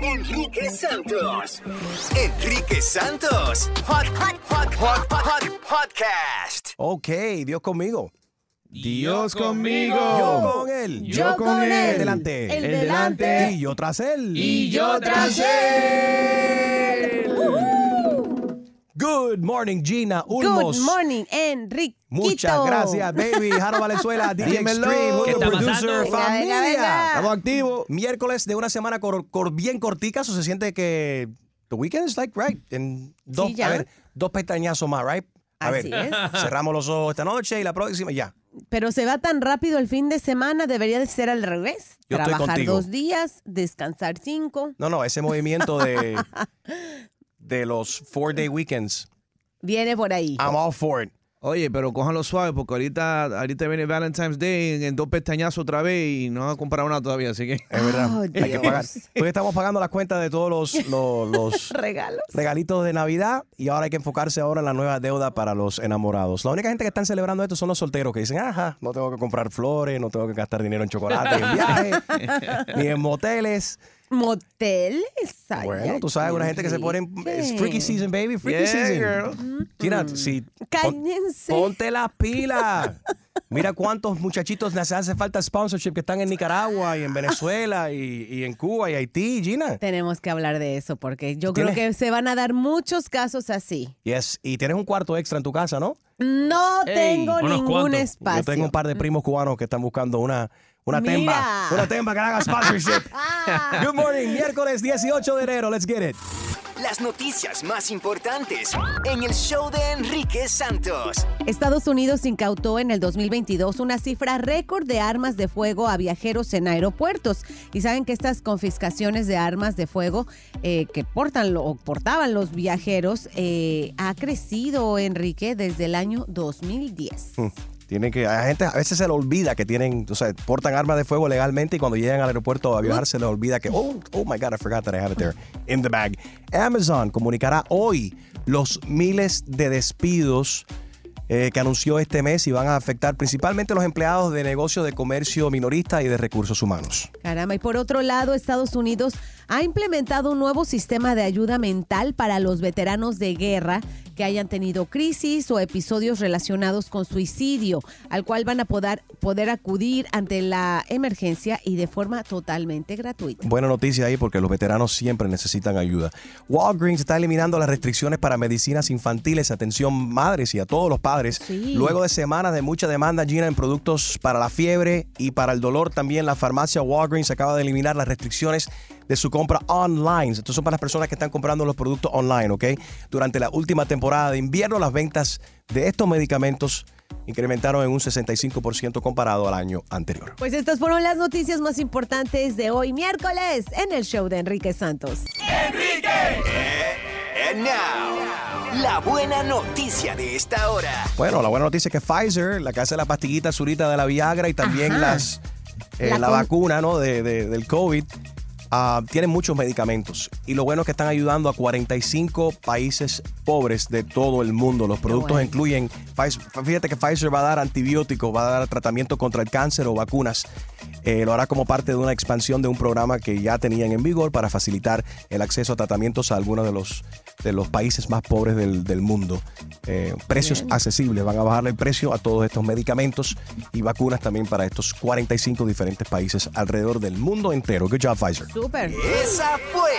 Enrique Santos. Enrique Santos. Hot, hot, hot, hot, hot, podcast. Ok, Dios conmigo. Dios conmigo. Yo con él. Yo con él. El delante. El delante. Y yo tras él. Y yo tras él. Good morning, Gina Ulmos. Good morning, Enrique. Muchas gracias, baby. Jaro Valenzuela, DJ Dímelo. Extreme, ¿Qué Julio está Producer? Venga, familia. venga, venga. Estamos activos. Miércoles de una semana cor- cor- bien cortica, o se siente que the weekend is like right. En dos, Sí, a ver, dos pestañazos más, right? A Así ver, es. cerramos los ojos esta noche y la próxima ya. Pero se va tan rápido el fin de semana, debería de ser al revés. Yo estoy Trabajar contigo. dos días, descansar cinco. No, no, ese movimiento de, de los four day weekends, Viene por ahí. I'm all for it. Oye, pero cójanlo suave porque ahorita, ahorita viene Valentine's Day en, en dos pestañazos otra vez y no han comprado nada todavía, así que... Es verdad. Oh, Hay que pagar. Hoy estamos pagando las cuentas de todos los, los, los Regalos. regalitos de Navidad y ahora hay que enfocarse ahora en la nueva deuda para los enamorados. La única gente que están celebrando esto son los solteros que dicen, ajá, no tengo que comprar flores, no tengo que gastar dinero en chocolate, en viajes, ni en moteles. Moteles. ay, Bueno, tú sabes, una gente que se pone... Es freaky season, baby, freaky Yeah, season. girl. Gina, si... pon- Cállense. Ponte las pilas. Mira cuántos muchachitos les hace falta sponsorship que están en Nicaragua y en Venezuela y, y en Cuba y Haití, Gina. Tenemos que hablar de eso porque yo ¿Tienes? creo que se van a dar muchos casos así. Yes, y tienes un cuarto extra en tu casa, ¿no? No tengo unos ningún cuantos. Yo espacio. Yo tengo un par de primos cubanos que están buscando una, una Mira. temba. Una temba que haga sponsorship. Good morning, miércoles 18 de enero. Let's get it. Las noticias más importantes en el show de Enrique Santos. Estados Unidos incautó en el 2022 una cifra récord de armas de fuego a viajeros en aeropuertos. Y saben que estas confiscaciones de armas de fuego eh, que portan lo- o portaban los viajeros eh, ha crecido, Enrique, desde el año 2010. Hmm. Tienen que, a gente a veces se le olvida que tienen, o sea, portan armas de fuego legalmente y cuando llegan al aeropuerto a viajar se les olvida que, oh, oh my God, I forgot that I have it there in the bag. Amazon comunicará hoy los miles de despidos eh, que anunció este mes y van a afectar principalmente a los empleados de negocios de comercio minorista y de recursos humanos. Caramba, y por otro lado, Estados Unidos ha implementado un nuevo sistema de ayuda mental para los veteranos de guerra que hayan tenido crisis o episodios relacionados con suicidio, al cual van a poder, poder acudir ante la emergencia y de forma totalmente gratuita. Buena noticia ahí porque los veteranos siempre necesitan ayuda. Walgreens está eliminando las restricciones para medicinas infantiles, atención madres y a todos los padres. Sí. Luego de semanas de mucha demanda, Gina, en productos para la fiebre y para el dolor, también la farmacia Walgreens acaba de eliminar las restricciones de su compra online. Estos son para las personas que están comprando los productos online, ¿ok? Durante la última temporada de invierno, las ventas de estos medicamentos incrementaron en un 65% comparado al año anterior. Pues estas fueron las noticias más importantes de hoy miércoles en el show de Enrique Santos. And now, la buena noticia de esta hora. Bueno, la buena noticia es que Pfizer, la que hace la pastillita azulita de la Viagra y también Ajá. las, eh, La la, vacuna ¿no? de, de- del COVID, ah, tienen muchos medicamentos. Y lo bueno es que están ayudando a 45 países pobres de todo el mundo. Los productos bueno. incluyen, fíjate que Pfizer va a dar antibióticos, va a dar tratamiento contra el cáncer o vacunas. Eh, lo hará como parte de una expansión de un programa que ya tenían en vigor para facilitar el acceso a tratamientos a algunos de los, de los países más pobres del, del mundo. Eh, precios accesibles, van a bajarle el precio a todos estos medicamentos y vacunas también para estos 45 diferentes países alrededor del mundo entero. Good job, Pfizer. Súper. Esa fue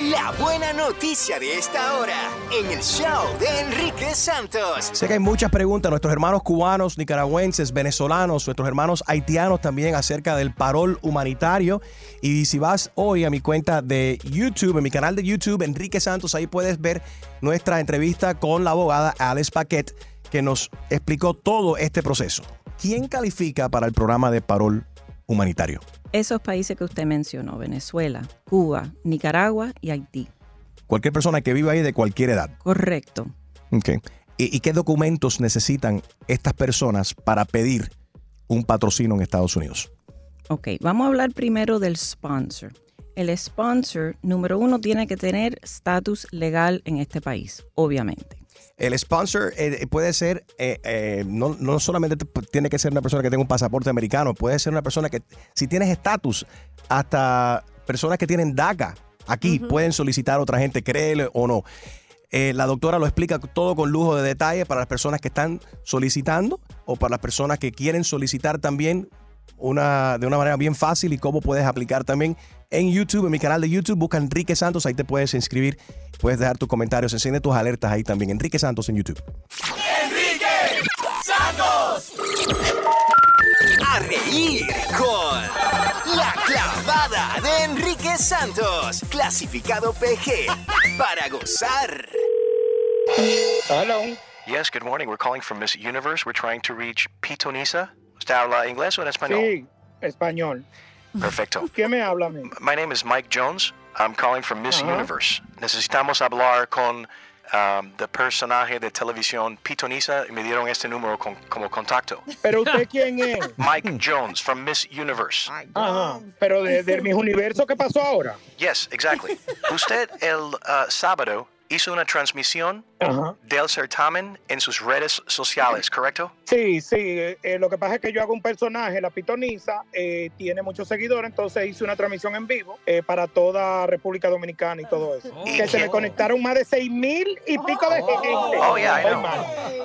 la buena noticia de esta hora en el show de Enrique Santos. Sé que hay muchas preguntas, nuestros hermanos cubanos, nicaragüenses, venezolanos, nuestros hermanos haitianos también acerca del parol humanitario. Y si vas hoy a mi cuenta de YouTube, en mi canal de YouTube, Enrique Santos, ahí puedes ver nuestra entrevista con la abogada Alice Paquet, que nos explicó todo este proceso. ¿Quién califica para el programa de parol humanitario? Esos países que usted mencionó, Venezuela, Cuba, Nicaragua y Haití. Cualquier persona que viva ahí de cualquier edad. Correcto. Ok. ¿Y, y qué documentos necesitan estas personas para pedir un patrocinio en Estados Unidos? Ok, vamos a hablar primero del sponsor. El sponsor, número uno, tiene que tener estatus legal en este país, obviamente. El sponsor eh, puede ser, eh, eh, no, no solamente tiene que ser una persona que tenga un pasaporte americano, puede ser una persona que, si tienes estatus, hasta personas que tienen DACA aquí pueden solicitar a otra gente, créele o no. Eh, la doctora lo explica todo con lujo de detalle para las personas que están solicitando o para las personas que quieren solicitar también una, de una manera bien fácil y cómo puedes aplicar también en YouTube, en mi canal de YouTube, busca Enrique Santos, ahí te puedes inscribir, puedes dejar tus comentarios, enciende tus alertas ahí también, Enrique Santos en YouTube. Enrique Santos. A reír con La Clavada de Enrique Santos. Clasificado PG para gozar. Hello. Yes, good morning. We're calling from Miss Universe. We're trying to reach Pitonisa. ¿Usted habla inglés o en español? Sí, español. Perfecto. ¿Quién me habla a mí? My name is Mike Jones. I'm calling from Miss. Universe. Necesitamos hablar con um, the personaje de televisión Pitonisa y me dieron este número con- como contacto. ¿Pero usted quién es? Mike Jones from Miss Universe. Ajá. ¿Pero de, de mis universo qué pasó ahora? Yes, exactly. Usted el uh, sábado hizo una transmisión Ajá. del certamen en sus redes sociales, ¿correcto? Sí, sí. eh, lo que pasa es que yo hago un personaje, la pitonisa, eh, tiene muchos seguidores, entonces hice una transmisión en vivo eh, para toda República Dominicana y todo eso. que se me conectaron más de seis mil y pico de gente. Oh, yeah, I know.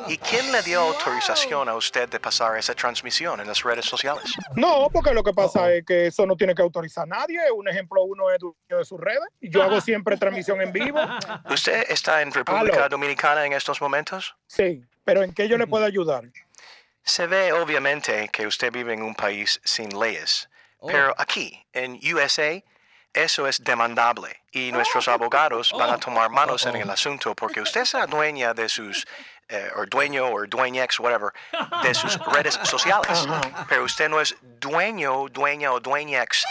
¿Y quién le dio autorización a usted de pasar esa transmisión en las redes sociales? No, porque lo que pasa es que eso no tiene que autorizar a nadie. Un ejemplo, uno es dueño de sus redes. y Yo hago siempre transmisión en vivo. ¿Usted está en República Aló. Dominicana en estos momentos? Sí, pero ¿en qué yo le puedo ayudar? Se ve obviamente que usted vive en un país sin leyes, pero aquí, en USA, eso es demandable y nuestros abogados van a tomar manos en el asunto porque usted será dueña de sus, eh, o dueño o dueñex, whatever, de sus redes sociales, pero usted no es dueño, dueña o dueñex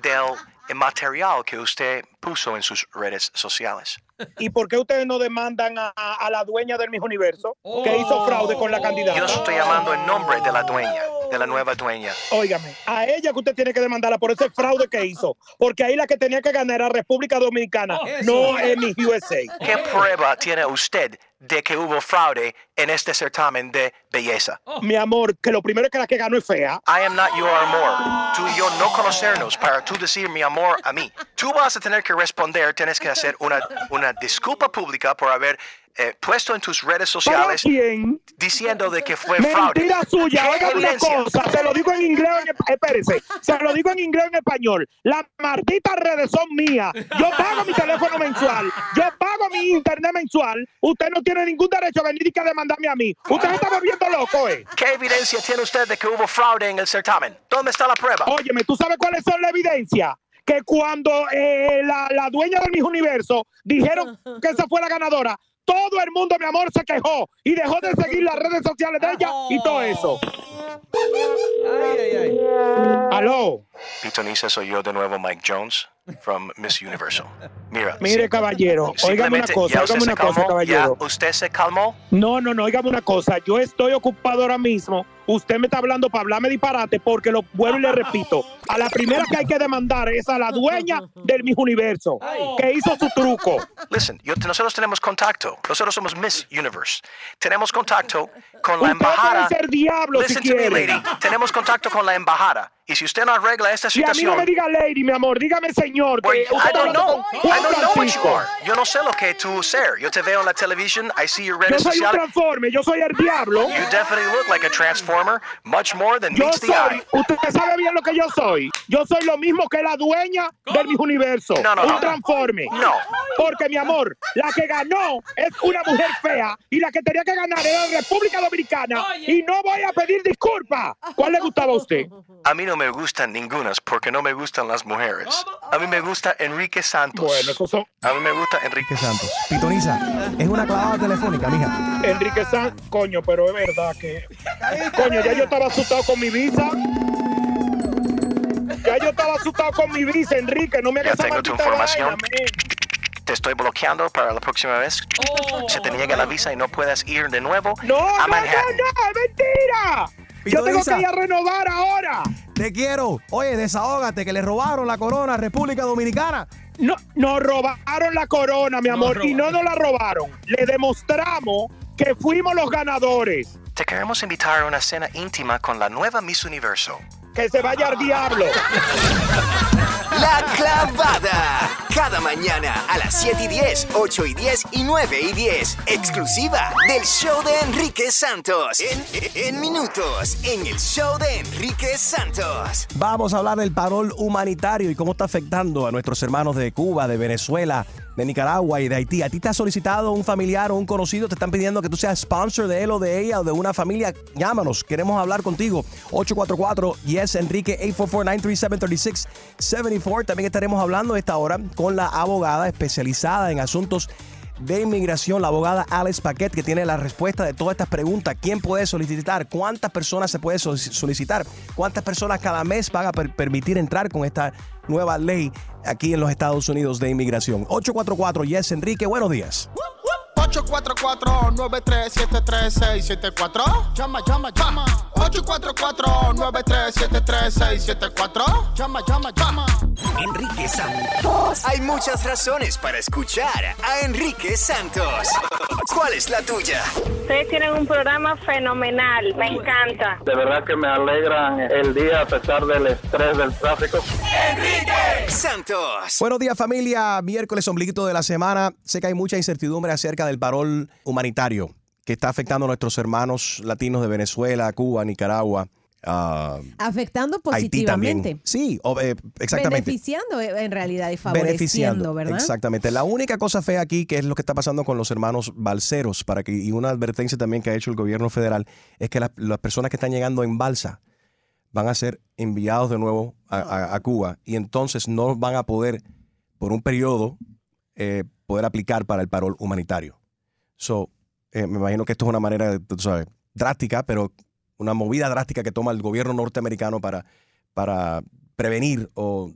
del material que usted puso en sus redes sociales. ¿Y por qué ustedes no demandan a, a la dueña del Miss Universo que hizo fraude con la candidata? Yo estoy llamando en nombre de la dueña, de la nueva dueña. Óigame, a ella que usted tiene que demandarla por ese fraude que hizo. Porque ahí la que tenía que ganar era República Dominicana, no en Miss USA. ¿Qué prueba tiene usted de que hubo fraude en este certamen de belleza? Mi amor, que lo primero es que la que ganó es fea. I am not your amor. Tú y yo no conocernos para tú decir mi amor a mí. Tú vas a tener que responder, tienes que hacer una, una disculpa pública por haber eh, puesto en tus redes sociales diciendo de que fue fraude. Mentira suya, ¿Qué oiga una cosa, se lo digo en inglés, en, espérese, se lo digo en inglés en español. Las malditas redes son mías. Yo pago mi teléfono mensual, yo pago mi internet mensual. Usted no tiene ningún derecho a venir y que demandarme a mí. Usted se está volviendo loco, ¿eh? ¿Qué evidencia tiene usted de que hubo fraude en el certamen? ¿Dónde está la prueba? Óyeme, ¿tú sabes cuáles son la evidencia? Que cuando eh, la, la dueña del Miss Universo dijeron que esa fue la ganadora, todo el mundo, mi amor, se quejó y dejó de seguir las redes sociales de ella y todo eso. Aló. Pitoniza, soy yo de nuevo, Mike Jones, from Miss Universal. Mira. Mire, sí, caballero, óigame una cosa, ¿ya usted óigame se una cosa, calmó? caballero. ¿Ya usted se calmó? No, no, no, óigame una cosa. Yo estoy ocupado ahora mismo. Usted me está hablando para hablarme disparate porque lo vuelvo y le repito. A la primera que hay que demandar es a la dueña del Miss Universo, que hizo su truco. Listen, yo- nosotros tenemos contacto. Nosotros somos Miss Universe. Tenemos contacto con la Usted embajada. puede ser diablo si Listen to me, quiere. lady. Tenemos contacto con la embajada. Y si usted no arregla esta Y a mí no situación. me diga lady, mi amor, dígame señor. Que Well, usted I don't know. I don't know what you are. Yo no sé lo que tú ser. Yo te veo en la televisión. I see your Yo redes soy un transforme, yo soy el diablo. You definitely look like a transformer, much more than Yo meets the soy, eye. usted sabe bien lo que yo soy. Yo soy lo mismo que la dueña del Miss Universo. No, no, un no. transforme. No. Porque, mi amor, la que ganó es una mujer fea y la que tenía que ganar era la República Dominicana. Y no voy a pedir disculpas. ¿Cuál le gustaba a usted? A mí no me gustan ningunas porque no me gustan las mujeres. A mí me gusta Enrique Santos. Bueno, eso son. A mí me gusta Enrique Santos. Pitoniza, es una clavada telefónica, mija. Enrique San, coño, pero es verdad que. Coño, ya yo estaba asustado con mi visa. Ya yo estaba asustado con mi visa, Enrique. No me Ya hagas esa tengo tu información. vaina. Te estoy bloqueando para la próxima vez. Se te niega la visa y no puedas ir de nuevo No, a no, no, no, es mentira. Yo tengo que ir a renovar ahora. Te quiero. Oye, desahógate, que le robaron la corona a República Dominicana. No, nos robaron la corona, mi amor, y no nos la robaron. Le demostramos que fuimos los ganadores. Te queremos invitar a una cena íntima con la nueva Miss Universo. Que se vaya al diablo. La clavada. Cada mañana a las 7 y 10, 8 y 10 y 9 y 10. Exclusiva del show de Enrique Santos. En, en minutos, en el show de Enrique Santos. Vamos a hablar del parol humanitario y cómo está afectando a nuestros hermanos de Cuba, de Venezuela, de Nicaragua y de Haití. ¿A ti te ha solicitado un familiar o un conocido? ¿Te están pidiendo que tú seas sponsor de él o de ella o de una familia? Llámanos, queremos hablar contigo. 844-YES-ENRIQUE 844 937 36 74 también estaremos hablando esta hora con la abogada especializada en asuntos de inmigración, la abogada Alex Paquet, que tiene la respuesta de todas estas preguntas. ¿Quién puede solicitar? ¿Cuántas personas se puede solicitar? ¿Cuántas personas cada mes van a permitir entrar con esta nueva ley aquí en los Estados Unidos de inmigración? 844 Yes Enrique, buenos días. 844-937-3674. Llama, llama, llama. 844-937-3674. Llama, llama, llama. Enrique Santos. Hay muchas razones para escuchar a Enrique Santos. ¿Cuál es la tuya? Ustedes tienen un programa fenomenal, me encanta. De verdad que me alegra el día a pesar del estrés del tráfico. Enrique Santos. Buenos días familia, miércoles ombliguito de la semana. Sé que hay mucha incertidumbre acerca del parol humanitario que está afectando a nuestros hermanos latinos de Venezuela, Cuba, Nicaragua. ah, Afectando positivamente. Sí, o, eh, exactamente. Beneficiando eh, en realidad y favoreciendo, ¿verdad? Exactamente. La única cosa fea aquí, que es lo que está pasando con los hermanos balseros, para que, y una advertencia también que ha hecho el gobierno federal, es que las, las personas que están llegando en balsa van a ser enviados de nuevo a, a- a Cuba y entonces no van a poder, por un periodo, eh, poder aplicar para el parol humanitario. So, eh, me imagino que esto es una manera, tú sabes, drástica, pero una movida drástica que toma el gobierno norteamericano para, para prevenir o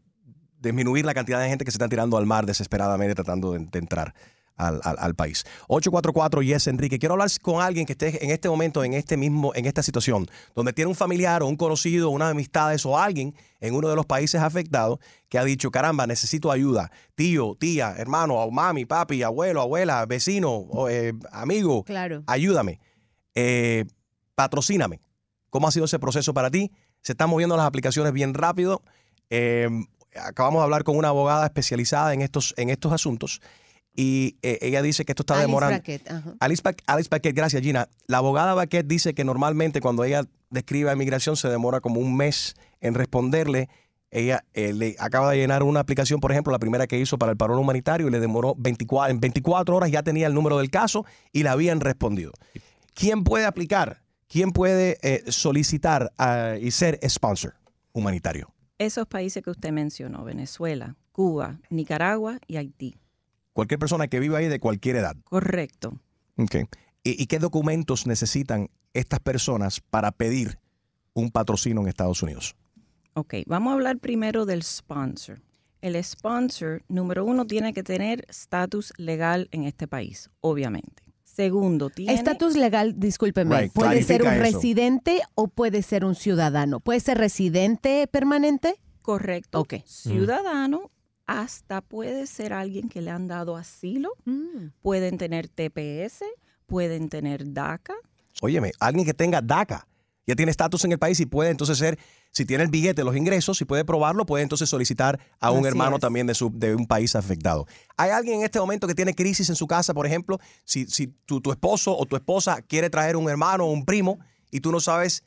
disminuir la cantidad de gente que se está tirando al mar desesperadamente tratando de entrar al, al- al país. 844 Yes Enrique. Quiero hablar con alguien que esté en este momento, en este mismo, en esta situación, donde tiene un familiar o un conocido, unas amistades o alguien en uno de los países afectados que ha dicho, caramba, necesito ayuda. Tío, tía, hermano, mami, papi, abuelo, abuela, vecino, o, eh, amigo, Claro. ayúdame. Eh, patrocíname. ¿Cómo ha sido ese proceso para ti? Se están moviendo las aplicaciones bien rápido. Eh, acabamos de hablar con una abogada especializada en estos, en estos asuntos y eh, ella dice que esto está Alice demorando. Brackett, ajá. Alice, Ba- Alice Paquet, gracias Gina. La abogada Paquet dice que normalmente cuando ella describe a inmigración se demora como un mes en responderle. Ella eh, le acaba de llenar una aplicación, por ejemplo, la primera que hizo para el parón humanitario y le demoró 24, en 24 horas ya tenía el número del caso y le habían respondido. ¿Quién puede aplicar? ¿Quién puede eh, solicitar ah, y ser sponsor humanitario? Esos países que usted mencionó, Venezuela, Cuba, Nicaragua y Haití. Cualquier persona que viva ahí de cualquier edad. Correcto. Ok. ¿Y, y qué documentos necesitan estas personas para pedir un patrocinio en Estados Unidos? Ok, vamos a hablar primero del sponsor. El sponsor, número uno, tiene que tener estatus legal en este país, obviamente. Segundo, tiene... Estatus legal, discúlpeme, Right, puede ser un eso. residente o puede ser un ciudadano. ¿Puede ser residente permanente? Correcto. Ok. Ciudadano, hasta puede ser alguien que le han dado asilo. Pueden tener TPS, pueden tener DACA. Óyeme, alguien que tenga DACA, ya tiene estatus en el país y puede entonces ser, si tiene el billete, los ingresos, si puede probarlo, puede entonces solicitar a un Así hermano es. también de, su, de un país afectado. ¿Hay alguien en este momento que tiene crisis en su casa, por ejemplo? Si, si tu, tu esposo o tu esposa quiere traer un hermano o un primo y tú no sabes,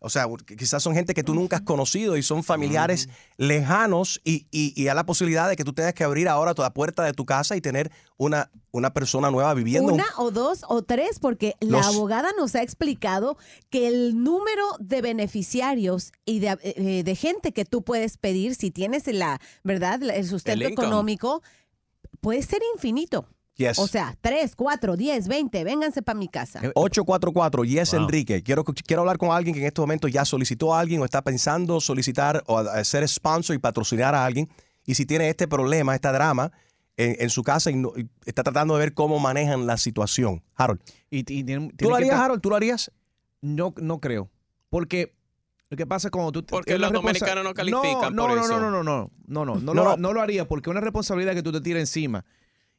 o sea, quizás son gente que tú nunca has conocido y son familiares lejanos y, y, y hay la posibilidad de que tú tengas que abrir ahora toda puerta de tu casa y tener una, una persona nueva viviendo. Una o dos o tres, porque la abogada nos ha explicado que el número de beneficiarios y de, eh, de gente que tú puedes pedir, si tienes la verdad, el sustento El económico, puede ser infinito. Yes. O sea, tres, cuatro, diez, veinte, vénganse para mi casa. 844 Yes Wow. Enrique. Quiero, quiero hablar con alguien que en este momento ya solicitó a alguien o está pensando solicitar o a- a ser sponsor y patrocinar a alguien. Y si tiene este problema, este drama en, en su casa y, no- y está tratando de ver cómo manejan la situación. Harold. Y, y tiene- ¿Tú tiene lo harías, Harold? ¿Tú lo harías? No, no creo. Porque lo que pasa es cuando tú... Porque los dominicanos no califican no, por no, eso. No, no, no, no, no, no, no, no, No, lo, no. no lo haría porque es una responsabilidad que tú te tiras encima.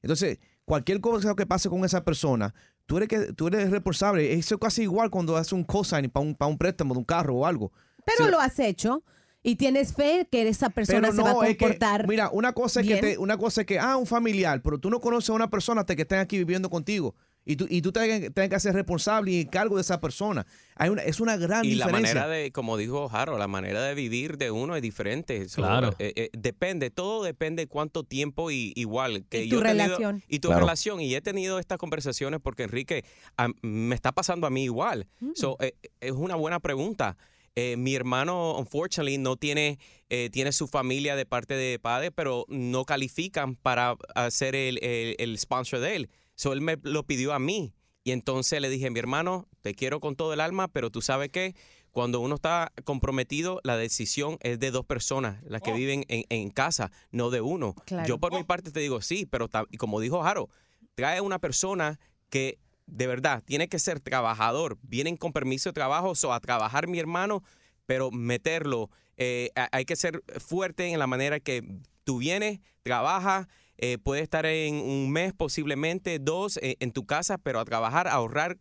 Entonces, cualquier cosa que pase con esa persona, tú eres, que, tú eres responsable. Eso es casi igual cuando haces un cosign para un, para un préstamo de un carro o algo. Pero lo has hecho y tienes fe que esa persona se va a no, es que, comportar. mira, una cosa es que te- una cosa es que, ah, un familiar, pero tú no conoces a una persona hasta que estén aquí viviendo contigo. Y tú, y tú tengas tengas que ser responsable y en cargo de esa persona. Hay una, es una gran Y la diferencia. manera de, como dijo Jaro, la manera de vivir de uno es diferente. Claro. eh, eh, depende, todo depende cuánto tiempo y igual. Que Y yo tu tenido- relación. y tu Claro. relación. Y he tenido estas conversaciones porque Enrique, a- me está pasando a mí igual. So, eh, es una buena pregunta. Eh, mi hermano, unfortunately, no tiene, eh, tiene su familia de parte de padre, pero no califican para ser el, el- el sponsor de él. So, él me lo pidió a mí. Y entonces le dije, mi hermano, te quiero con todo el alma, pero tú sabes que cuando uno está comprometido, la decisión es de dos personas, las que viven en, en casa, no de uno. Claro. Yo por mi parte te digo sí, pero como dijo Jaro, trae una persona que de verdad tiene que ser trabajador, vienen con permiso de trabajo, o a trabajar mi hermano, pero meterlo, eh, hay que ser fuerte en la manera que tú vienes, trabajas, eh, puedes estar en un mes, posiblemente dos, eh, en tu casa, pero a trabajar, a ahorrar,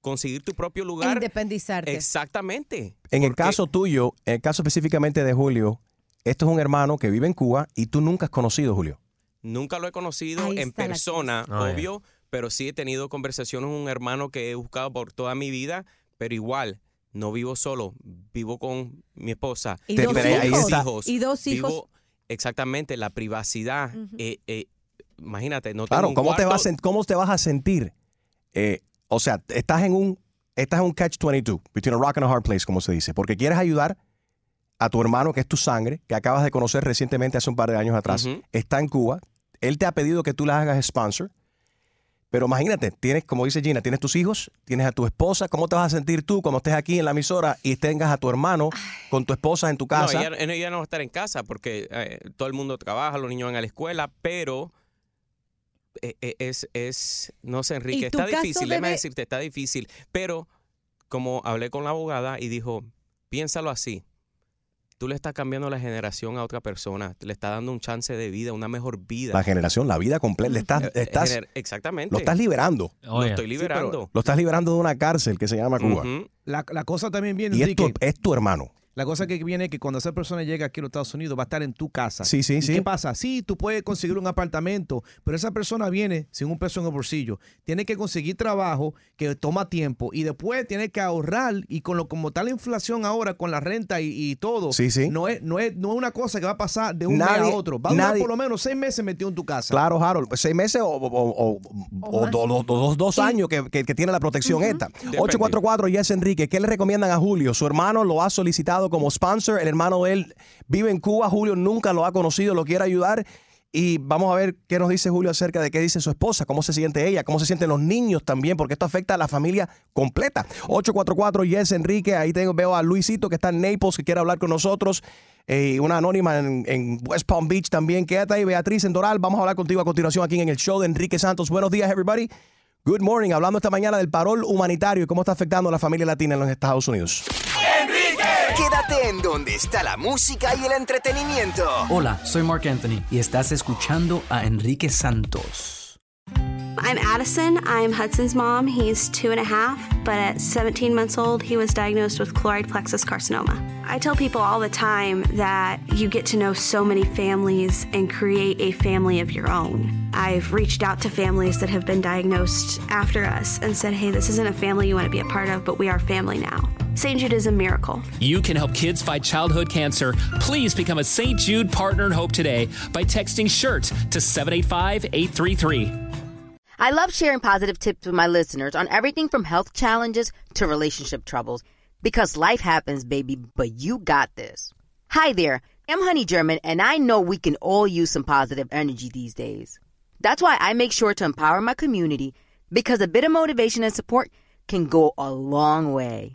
conseguir tu propio lugar. Independizarte. Exactamente. En el caso tuyo, en el caso específicamente de Julio, esto es un hermano que vive en Cuba y tú nunca has conocido, Julio. Nunca lo he conocido Ahí en persona. Ah, obvio, pero sí he tenido conversaciones con un hermano que he buscado por toda mi vida, pero igual, no vivo solo, vivo con mi esposa. Y dos ahí hijos. está. Y dos hijos. Vivo exactamente la privacidad. eh, eh, imagínate, no Claro, tengo un ¿cómo te, cuarto- vas, a ¿cómo te vas a sentir? Eh, o sea, estás en un estás en un catch-22, between a rock and a hard place, como se dice, porque quieres ayudar a tu hermano, que es tu sangre, que acabas de conocer recientemente hace un par de años atrás, está en Cuba, él te ha pedido que tú le hagas sponsor, pero imagínate, tienes, como dice Gina, tienes tus hijos, tienes a tu esposa, ¿cómo te vas a sentir tú cuando estés aquí en la emisora y tengas a tu hermano con tu esposa en tu No, casa? ella, ella no va a estar en casa porque eh, todo el mundo trabaja, los niños van a la escuela, pero eh, eh, es, es, no sé, ¿Y Enrique, está difícil, déjame debe- decirte, está difícil, pero como hablé con la abogada y dijo, piénsalo así, tú le estás cambiando la generación a otra persona, le estás dando un chance de vida, una mejor vida. La generación, la vida completa. Le estás, Eh, estás- gener- Exactamente. lo estás liberando. Lo estoy liberando. Lo estás liberando de una cárcel que se llama Cuba. La, la cosa también viene, Y es tu, es tu hermano. La cosa que viene es que cuando esa persona llega aquí a los Estados Unidos va a estar en tu casa. Sí, sí, ¿Y sí. ¿Qué pasa? Sí, tú puedes conseguir un apartamento, pero esa persona viene sin un peso en el bolsillo. Tiene que conseguir trabajo que toma tiempo y después tiene que ahorrar y con lo como está la inflación ahora con la renta y, y todo. Sí, sí. No es, no, es, no es una cosa que va a pasar de un mes Nadie- a otro. Va a durar nadie- por lo menos seis meses metido en tu casa. Claro, Harold, seis meses o, o- o- o do- do- do- dos, dos años que, que- que tiene la protección esta. Depende. 844 Yes Enrique, ¿qué le recomiendan a Julio? Su hermano lo ha solicitado como sponsor, el hermano de él vive en Cuba, Julio nunca lo ha conocido, lo quiere ayudar. Y vamos a ver qué nos dice Julio acerca de qué dice su esposa, cómo se siente ella, cómo se sienten los niños también, porque esto afecta a la familia completa. 844 Yes Enrique, ahí tengo, veo a Luisito que está en Naples, que quiere hablar con nosotros. Eh, una anónima en, en West Palm Beach también. Quédate ahí, Beatriz en Doral. Vamos a hablar contigo a continuación aquí en el show de Enrique Santos. Buenos días, everybody. Good morning. Hablando esta mañana del parol humanitario y cómo está afectando a la familia latina en los Estados Unidos. Quédate en donde está la música y el entretenimiento. Hola, soy Mark Anthony y estás escuchando a Enrique Santos. I'm Addison. I'm Hudson's mom. He's two and a half, but at 17 months old, he was diagnosed with chloride plexus carcinoma. I tell people all the time that you get to know so many families and create a family of your own. I've reached out to families that have been diagnosed after us and said, hey, this isn't a family you want to be a part of, but we are family now. St. Jude is a miracle. You can help kids fight childhood cancer. Please become a St. Jude Partner in Hope today by texting SHIRT to 785 833. I love sharing positive tips with my listeners on everything from health challenges to relationship troubles because life happens, baby, but you got this. Hi there, I'm Honey German, and I know we can all use some positive energy these days. That's why I make sure to empower my community because a bit of motivation and support can go a long way.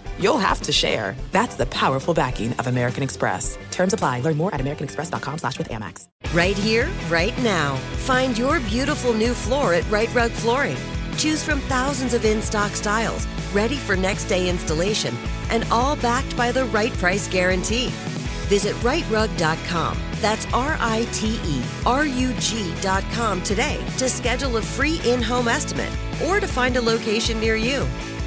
you'll have to share. That's the powerful backing of American Express. Terms apply. Learn more at americanexpress.com slash with Amex. Right here, right now. Find your beautiful new floor at Right Rug Flooring. Choose from thousands of in stock styles, ready for next day installation, and all backed by the right price guarantee. Visit rightrug.com. That's R I T E R U G.com today to schedule a free in home estimate or to find a location near you.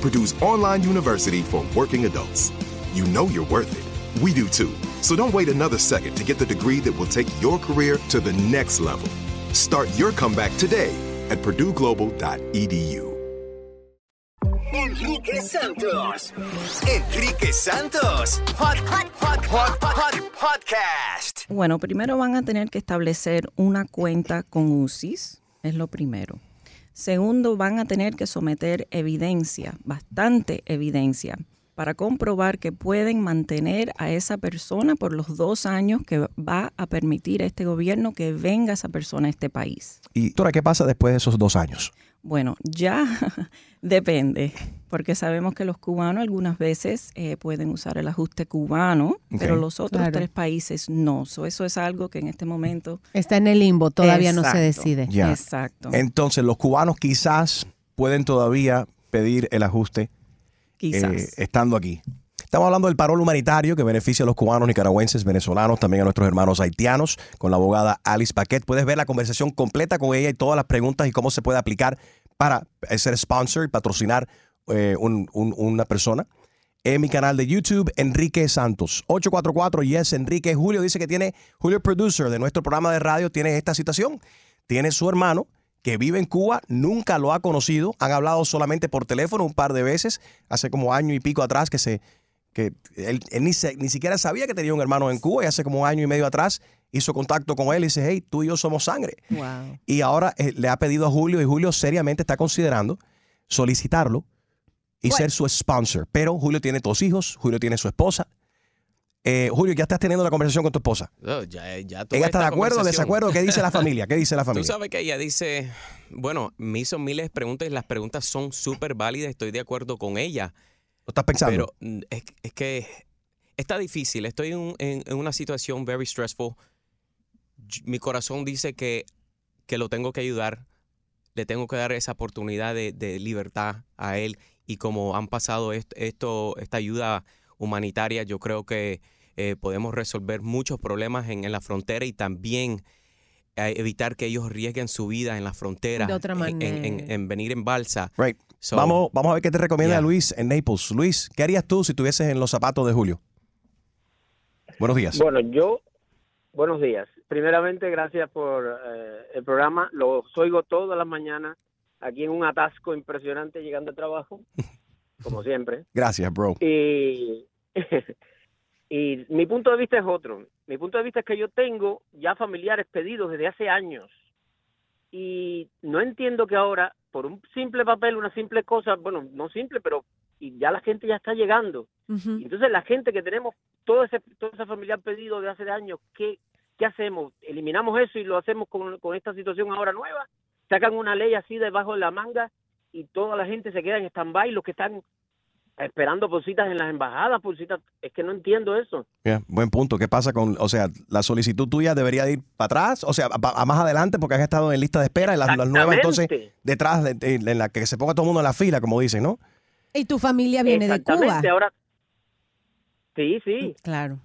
Purdue's online university for working adults. You know you're worth it. We do too. So don't wait another second to get the degree that will take your career to the next level. Start your comeback today at purdueglobal.edu. Enrique Santos. Enrique Santos. Hot, hot, hot, hot, hot podcast. Bueno, primero van a tener que establecer una cuenta con UCIS, es lo primero. Segundo, van a tener que someter evidencia, bastante evidencia, para comprobar que pueden mantener a esa persona por los dos años que va a permitir este gobierno que venga esa persona a este país. ¿Y Tora, qué pasa después de esos dos años? Bueno, ya depende, porque sabemos que los cubanos algunas veces eh, pueden usar el ajuste cubano, pero los otros Claro. tres países no. So, eso es algo que en este momento... Está en el limbo, todavía no se decide. Ya. Exacto. Entonces, los cubanos quizás pueden todavía pedir el ajuste Quizás. eh, estando aquí. Estamos hablando del parol humanitario que beneficia a los cubanos, nicaragüenses, venezolanos, también a nuestros hermanos haitianos, con la abogada Alice Paquet. Puedes ver la conversación completa con ella y todas las preguntas y cómo se puede aplicar para ser sponsor y patrocinar eh, un- un- una persona. En mi canal de YouTube, Enrique Santos. 844 Yes Enrique. Julio dice que tiene, Julio Producer de nuestro programa de radio, tiene esta situación. Tiene su hermano que vive en Cuba, nunca lo ha conocido, han hablado solamente por teléfono un par de veces, hace como año y pico atrás que se que él, él ni, se- ni siquiera sabía que tenía un hermano en Cuba y hace como año y medio atrás hizo contacto con él y dice, hey, tú y yo somos sangre. Wow. Y ahora eh, le ha pedido a Julio y Julio seriamente está considerando solicitarlo y ser su sponsor. Pero Julio tiene dos hijos, Julio tiene su esposa. Eh, Julio, ya estás teniendo la conversación con tu esposa. Ya, ya tuve ¿Ella está de acuerdo o desacuerdo? ¿Qué dice la familia? ¿Qué dice la Tú familia? sabes que ella dice, bueno, me hizo miles de preguntas y las preguntas son súper válidas, estoy de acuerdo con ella. ¿Lo estás pensando? Pero mm, es, es que está difícil, estoy en, un- en- en una situación very stressful. Mi corazón dice que, que lo tengo que ayudar, le tengo que dar esa oportunidad de, de libertad a él y como han pasado esto, esta ayuda humanitaria, yo creo que eh, podemos resolver muchos problemas en, en la frontera y también eh, evitar que ellos arriesguen su vida en la frontera, De otra en- en- en- manera. en venir en balsa. Right. So- vamos, vamos a ver qué te recomienda Yeah. Luis en Naples. Luis, ¿qué harías tú si estuvieses en los zapatos de Julio? Buenos días. Bueno, yo, buenos días. Primeramente, gracias por eh, el programa. Los oigo todas las mañanas aquí en un atasco impresionante llegando al trabajo, como siempre. Gracias, bro. Y, y mi punto de vista es otro. Mi punto de vista es que yo tengo ya familiares pedidos desde hace años y no entiendo que ahora, por un simple papel, una simple cosa, bueno, no simple, pero y ya la gente ya está llegando. Entonces la gente que tenemos todo ese todo ese familiar pedido de hace años, ¿qué, qué hacemos? ¿Eliminamos eso y lo hacemos con, con esta situación ahora nueva? ¿Sacan una ley así debajo de la manga y toda la gente se queda en stand-by? Los que están esperando por citas en las embajadas, por citas, es que no entiendo eso. Yeah, buen punto. ¿Qué pasa con, o sea, la solicitud tuya debería ir para atrás, o sea, a, a más adelante porque has estado en lista de espera y las, las nuevas entonces detrás, de- de- en la que se ponga todo el mundo en la fila, como dicen, ¿no? Y tu familia viene de Cuba. Exactamente, ahora... Sí, sí. Claro.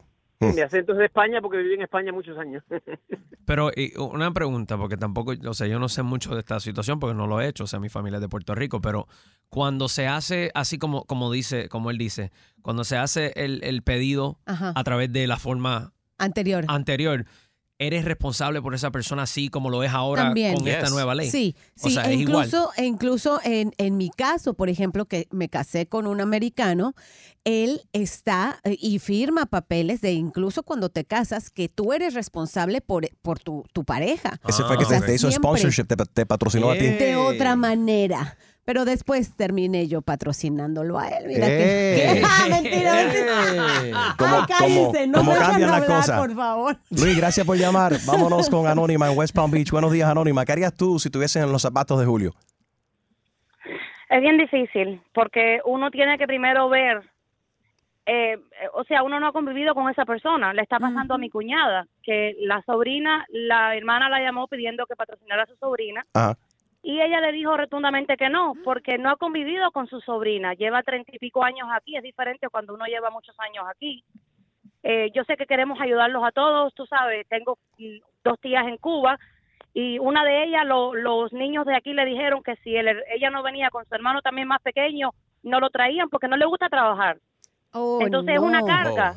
Mi acento es de España porque viví en España muchos años. Pero y una pregunta, porque tampoco, o sea, yo no sé mucho de esta situación porque no lo he hecho, o sea, mi familia es de Puerto Rico, pero cuando se hace así como, como dice, como él dice, cuando se hace el, el pedido Ajá. a través de la forma Anterior. anterior, ¿eres responsable por esa persona así como lo es ahora También. con esta nueva ley? Sí, O sí, sea, e es igual. incluso, e incluso en, en mi caso, por ejemplo, que me casé con un americano, él está eh, y firma papeles de incluso cuando te casas que tú eres responsable por, por tu, tu pareja. Ese fue el que O sea, te, hizo sponsorship, te, te patrocinó a ti. De otra manera. Pero después terminé yo patrocinándolo a él. Mira que. ¡Eh! Ah, mentira, mentira. ¿Cómo- Ay, no cómo cambian las hablar, cosas? Por favor. Luis, gracias por llamar. Vámonos con Anónima en West Palm Beach. Buenos días, Anónima. ¿Qué harías tú si estuvieses en los zapatos de Julio? Es bien difícil porque uno tiene que primero ver, eh, eh, o sea, uno no ha convivido con esa persona. Le está pasando a mi cuñada que la sobrina, la hermana la llamó pidiendo que patrocinara a su sobrina Ajá. y ella le dijo rotundamente que no, porque no ha convivido con su sobrina. Lleva treinta y pico años aquí, es diferente cuando uno lleva muchos años aquí. Eh, yo sé que queremos ayudarlos a todos, tú sabes, tengo dos tías en Cuba y una de ellas, lo- los niños de aquí le dijeron que si el- ella no venía con su hermano también más pequeño, no lo traían porque no le gusta trabajar. Entonces es una carga.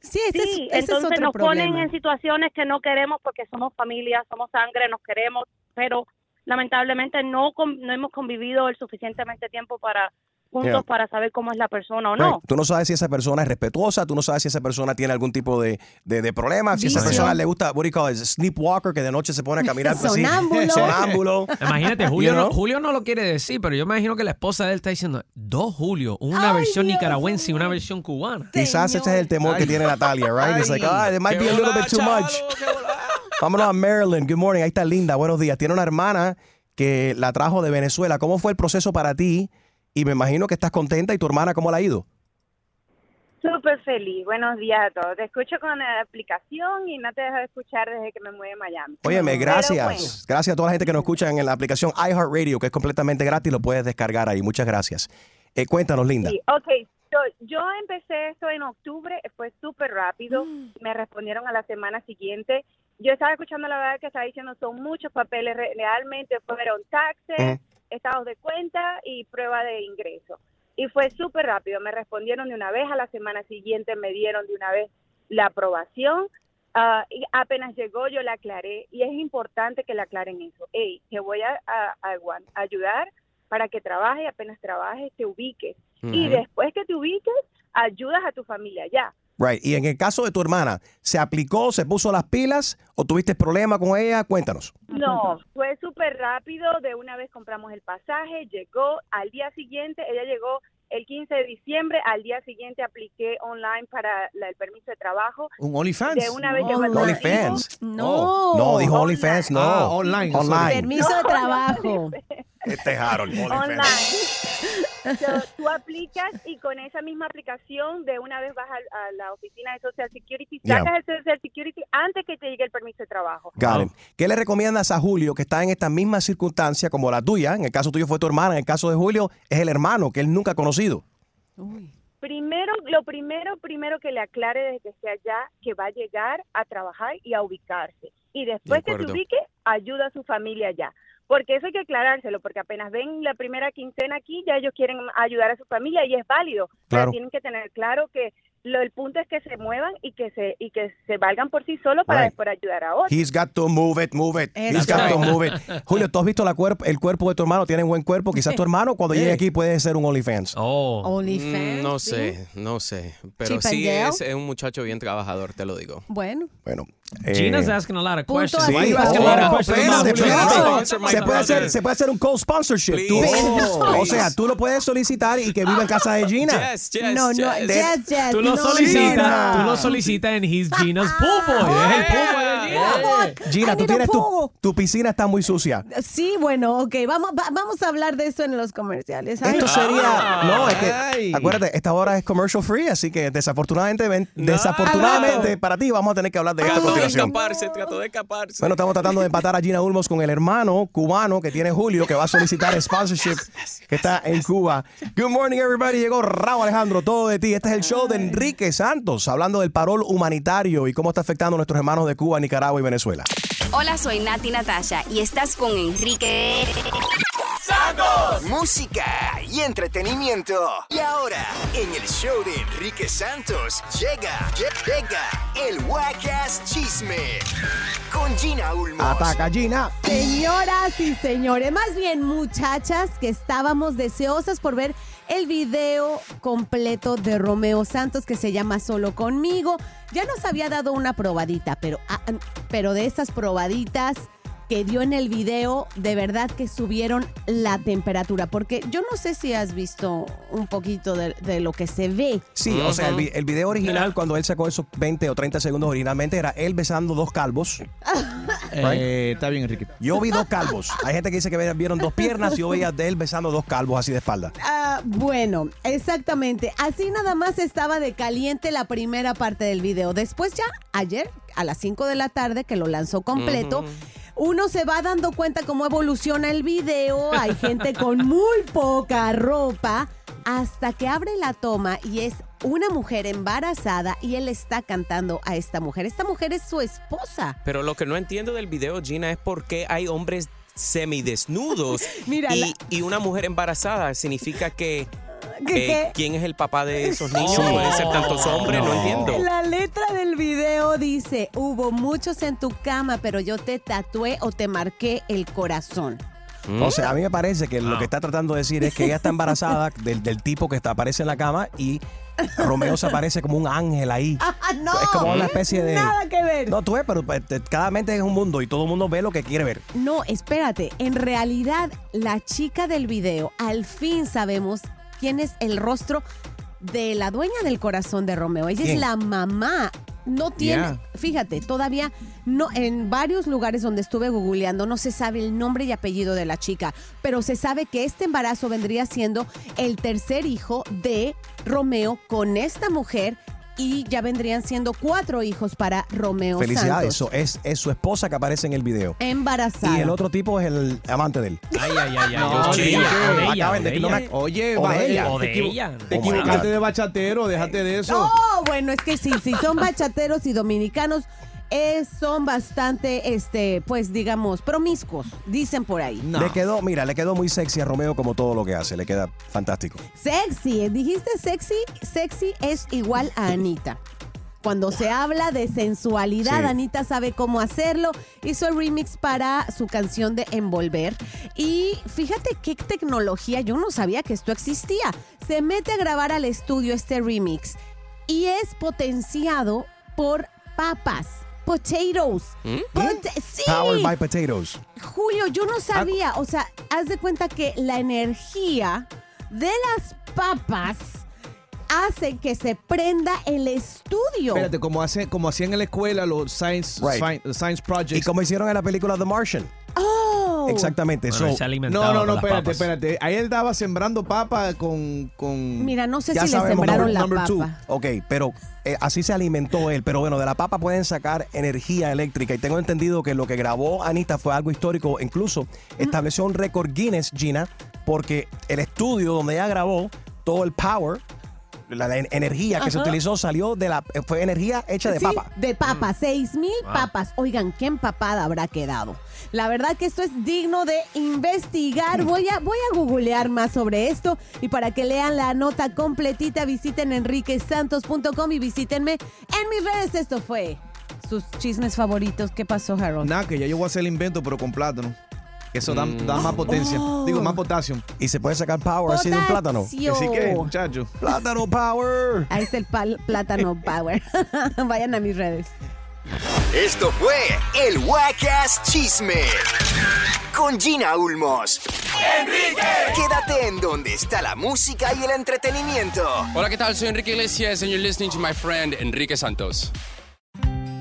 Sí, ese es- Sí, ese es entonces otro nos ponen en situaciones que no queremos porque somos familia, somos sangre, nos queremos, pero lamentablemente no, no hemos convivido el suficientemente tiempo para juntos Yeah. para saber cómo es la persona o Right. no. Tú no sabes si esa persona es respetuosa, tú no sabes si esa persona tiene algún tipo de, de, de problema, si esa persona le gusta, what do you call it, sleepwalker, que de noche se pone a caminar así. Sonámbulo. Sonámbulo. Imagínate, Julio, You no, know? Julio no lo quiere decir, pero yo imagino que la esposa de él está diciendo dos Julio, una versión nicaragüense y una versión cubana. Quizás ese es el temor que tiene Natalia, right? It's like, ah, it might be a little bit too much. Vámonos a Maryland. Good morning. Ahí está Linda. Buenos días. Tiene una hermana que la trajo de Venezuela. ¿Cómo fue el proceso para ti? Y me imagino que estás contenta. ¿Y tu hermana cómo le ha ido? Súper feliz. Buenos días a todos. Te escucho con la aplicación y no te dejo de escuchar desde que me mudé a Miami. Óyeme, gracias. bueno, Gracias a toda la gente que nos escucha en la aplicación iHeartRadio, que es completamente gratis. Lo puedes descargar ahí. Muchas gracias. Eh, cuéntanos, Linda. Sí, ok. So, yo empecé esto en octubre, fue súper rápido. Me respondieron a la semana siguiente. Yo estaba escuchando la verdad que estaba diciendo, son muchos papeles, re- realmente fueron taxes, estados de cuenta y prueba de ingreso. Y fue súper rápido, me respondieron de una vez, a la semana siguiente me dieron de una vez la aprobación. Ah, y apenas llegó yo la aclaré y es importante que la aclaren eso. Hey, te voy a, a- ayudar para que trabajes y apenas trabajes te ubiques. Y después que te ubiques, ayudas a tu familia ya. Right. Y en el caso de tu hermana, ¿se aplicó, se puso las pilas o tuviste problema con ella? Cuéntanos. No, fue súper rápido. De una vez compramos el pasaje, llegó al día siguiente, ella llegó el 15 de diciembre, al día siguiente apliqué online para la- el permiso de trabajo. ¿Un OnlyFans? De una vez llegó el OnlyFans. No. No, dijo OnlyFans, no. Ah, online, Online. Permiso de trabajo. Este es Harold. online. So, tú aplicas y con esa misma aplicación de una vez vas a, a la oficina de Social Security, Yeah. sacas el Social Security antes que te llegue el permiso de trabajo. Got it. ¿Qué le recomiendas a Julio que está en esta misma circunstancia como la tuya? En el caso tuyo fue tu hermana, en el caso de Julio es el hermano que él nunca ha conocido. Primero, lo primero, primero que le aclare desde que esté allá que va a llegar a trabajar y a ubicarse. Y después que se ubique, ayuda a su familia allá. Porque eso hay que aclarárselo, porque apenas ven la primera quincena aquí, ya ellos quieren ayudar a su familia y es válido. Claro. Pero tienen que tener claro que lo, el punto es que se muevan y que se y que se valgan por sí solos para Right. después ayudar a otros. He's got to move it, move it. He's got to move it. Julio, ¿tú has visto la cuerp- el cuerpo de tu hermano? Tiene buen cuerpo. Quizás tu hermano cuando llegue aquí puede ser un OnlyFans. Oh. Mm, no sé, no sé. Pero sí es, es un muchacho bien trabajador, te lo digo. Bueno. Bueno. Gina's eh, asking a lot of questions. así. Why you Oh, asking a lot of questions espérate, espérate. Sponsor my Se puede, hacer, brother. se puede hacer un co-sponsorship. Tú-. O sea, tú lo puedes solicitar y que viva en casa de Gina. Yes, yes, No, no, yes. yes, yes. Tú lo no, solicitas, tú lo solicitas en He's Gina's Pool Boy. Es el pool boy de Gina. Gina, tú tienes tu, tu piscina está muy sucia. Sí, bueno, ok, vamos, va- vamos a hablar de eso en los comerciales. Ay, Esto sería. No, es que. Acuérdate, esta hora es commercial free, así que desafortunadamente, desafortunadamente para ti, vamos a tener que hablar de esto continuación. escaparse, trató de escaparse. Bueno, estamos tratando de empatar a Gina Ulmos con el hermano cubano que tiene Julio, que va a solicitar sponsorship, que está en Cuba. Good morning, everybody. Llegó Raúl Alejandro, todo de ti. Este es el show de Enrique Santos, hablando del parol humanitario y cómo está afectando a nuestros hermanos de Cuba, Nicaragua y Venezuela. Hola, soy Nati Natasha y estás con Enrique Música y entretenimiento. Y ahora, en el show de Enrique Santos, llega, lle- llega el Wacas Chisme con Gina Ulmos. Ataca, Gina. Señoras y señores, más bien muchachas que estábamos deseosas por ver el video completo de Romeo Santos que se llama Solo conmigo. Ya nos había dado una probadita, pero, ah, pero de esas probaditas que dio en el video, de verdad que subieron la temperatura, porque yo no sé si has visto un poquito de, de lo que se ve. Sí, o sea, el, vi- el video original, cuando él sacó esos 20 o 30 segundos originalmente, era él besando dos calvos. Eh, está bien, Enrique. Yo vi dos calvos. Hay gente que dice que vieron dos piernas y yo veía de él besando dos calvos así de espalda. Ah, bueno, exactamente. Así nada más estaba de caliente la primera parte del video. Después ya, ayer, a las 5 de la tarde, que lo lanzó completo, uno se va dando cuenta cómo evoluciona el video. Hay gente con muy poca ropa. Hasta que abre la toma y es una mujer embarazada y él está cantando a esta mujer. Esta mujer es su esposa. Pero lo que no entiendo del video, Gina, es por qué hay hombres semidesnudos Mira, y, la- y una mujer embarazada. Significa que... ¿Qué, que qué? ¿Quién es el papá de esos niños? Oh. Pueden ser tantos hombres, no, entiendo. La letra del video dice, hubo muchos en tu cama, pero yo te tatué o te marqué el corazón. O sea, a mí me parece que lo que está tratando de decir es que ella está embarazada del, del tipo que está, aparece en la cama y Romeo se aparece como un ángel ahí. Ah, no. Es como una especie de. Nada que ver. No, tú ves, pero pues, cada mente es un mundo y todo el mundo ve lo que quiere ver. No, espérate. En realidad, la chica del video, al fin sabemos quién es el rostro de la dueña del corazón de Romeo. Ella es la mamá. No tiene, Yeah. fíjate, todavía no, en varios lugares donde estuve googleando no se sabe el nombre y apellido de la chica, pero se sabe que este embarazo vendría siendo el tercer hijo de Romeo con esta mujer y ya vendrían siendo cuatro hijos para Romeo Felicidades. Santos. Eso es, es su esposa que aparece en el video. Embarazada. Y el otro tipo es el amante de él. Ay, ay, ay, ay. No, de ella. Oye, O de ella. O de ella. Te Oh equivocaste de bachatero, déjate de eso. No, bueno, es que sí, si son bachateros y dominicanos, eh, son bastante, este, pues digamos, promiscuos, dicen por ahí. Le quedó, mira, le quedó muy sexy a Romeo como todo lo que hace. Le queda fantástico. Sexy, dijiste sexy, sexy es igual a Anita. Cuando se habla de sensualidad, Sí. Anita sabe cómo hacerlo. Hizo el remix para su canción de Envolver. Y fíjate qué tecnología, yo no sabía que esto existía. Se mete a grabar al estudio este remix y es potenciado por papas, potatoes. Pot- sí. Powered by potatoes. Julio, yo no sabía, o sea, haz de cuenta que la energía de las papas hace que se prenda el estudio. Espérate, como, hace, como hacían en la escuela los Science, Right. sci- science Projects. Y como hicieron en la película The Martian. Oh. Exactamente. Bueno, so- se alimentaba No, no, no, espérate, papas. espérate. Ahí él estaba sembrando papa con... con... Mira, no sé Ya si le sembraron la number two. papa. Ok, pero eh, así se alimentó él. Pero bueno, de la papa pueden sacar energía eléctrica. Y tengo entendido que lo que grabó Anita fue algo histórico. Incluso estableció un récord Guinness, Gina, porque el estudio donde ella grabó, todo el power, la, la en- energía que se utilizó salió de la. fue energía hecha de Sí, papa. De papa, seis mil Wow. papas. Oigan, qué empapada habrá quedado. La verdad que esto es digno de investigar. Voy a, voy a googlear más sobre esto y para que lean la nota completita visiten enriquesantos.com y visítenme en mis redes. Esto fue sus chismes favoritos. ¿Qué pasó, Harold? Nada, que ya yo voy a hacer el invento, pero con plátano. Eso da, Mm. da más potencia. Oh. Digo, más potasio. Y se puede sacar power así de un plátano. Potasio. Así que, muchacho. Plátano power. Ahí está el pal- plátano power. Vayan a mis redes. Esto fue el Wacas Chisme con Gina Ulmos. ¡Enrique! Quédate en donde está la música y el entretenimiento. Hola, ¿qué tal? Soy Enrique Iglesias and you're listening to my friend Enrique Santos.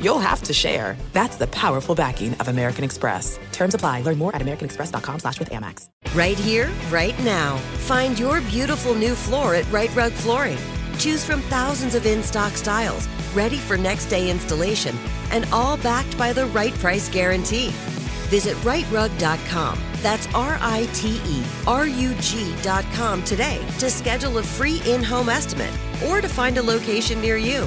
you'll have to share. That's the powerful backing of American Express. Terms apply. Learn more at americanexpress.com slash with Amex. Right here, right now. Find your beautiful new floor at Right Rug Flooring. Choose from thousands of in stock styles, ready for next day installation, and all backed by the right price guarantee. Visit rightrug.com. That's R I T E R U G.com today to schedule a free in home estimate or to find a location near you.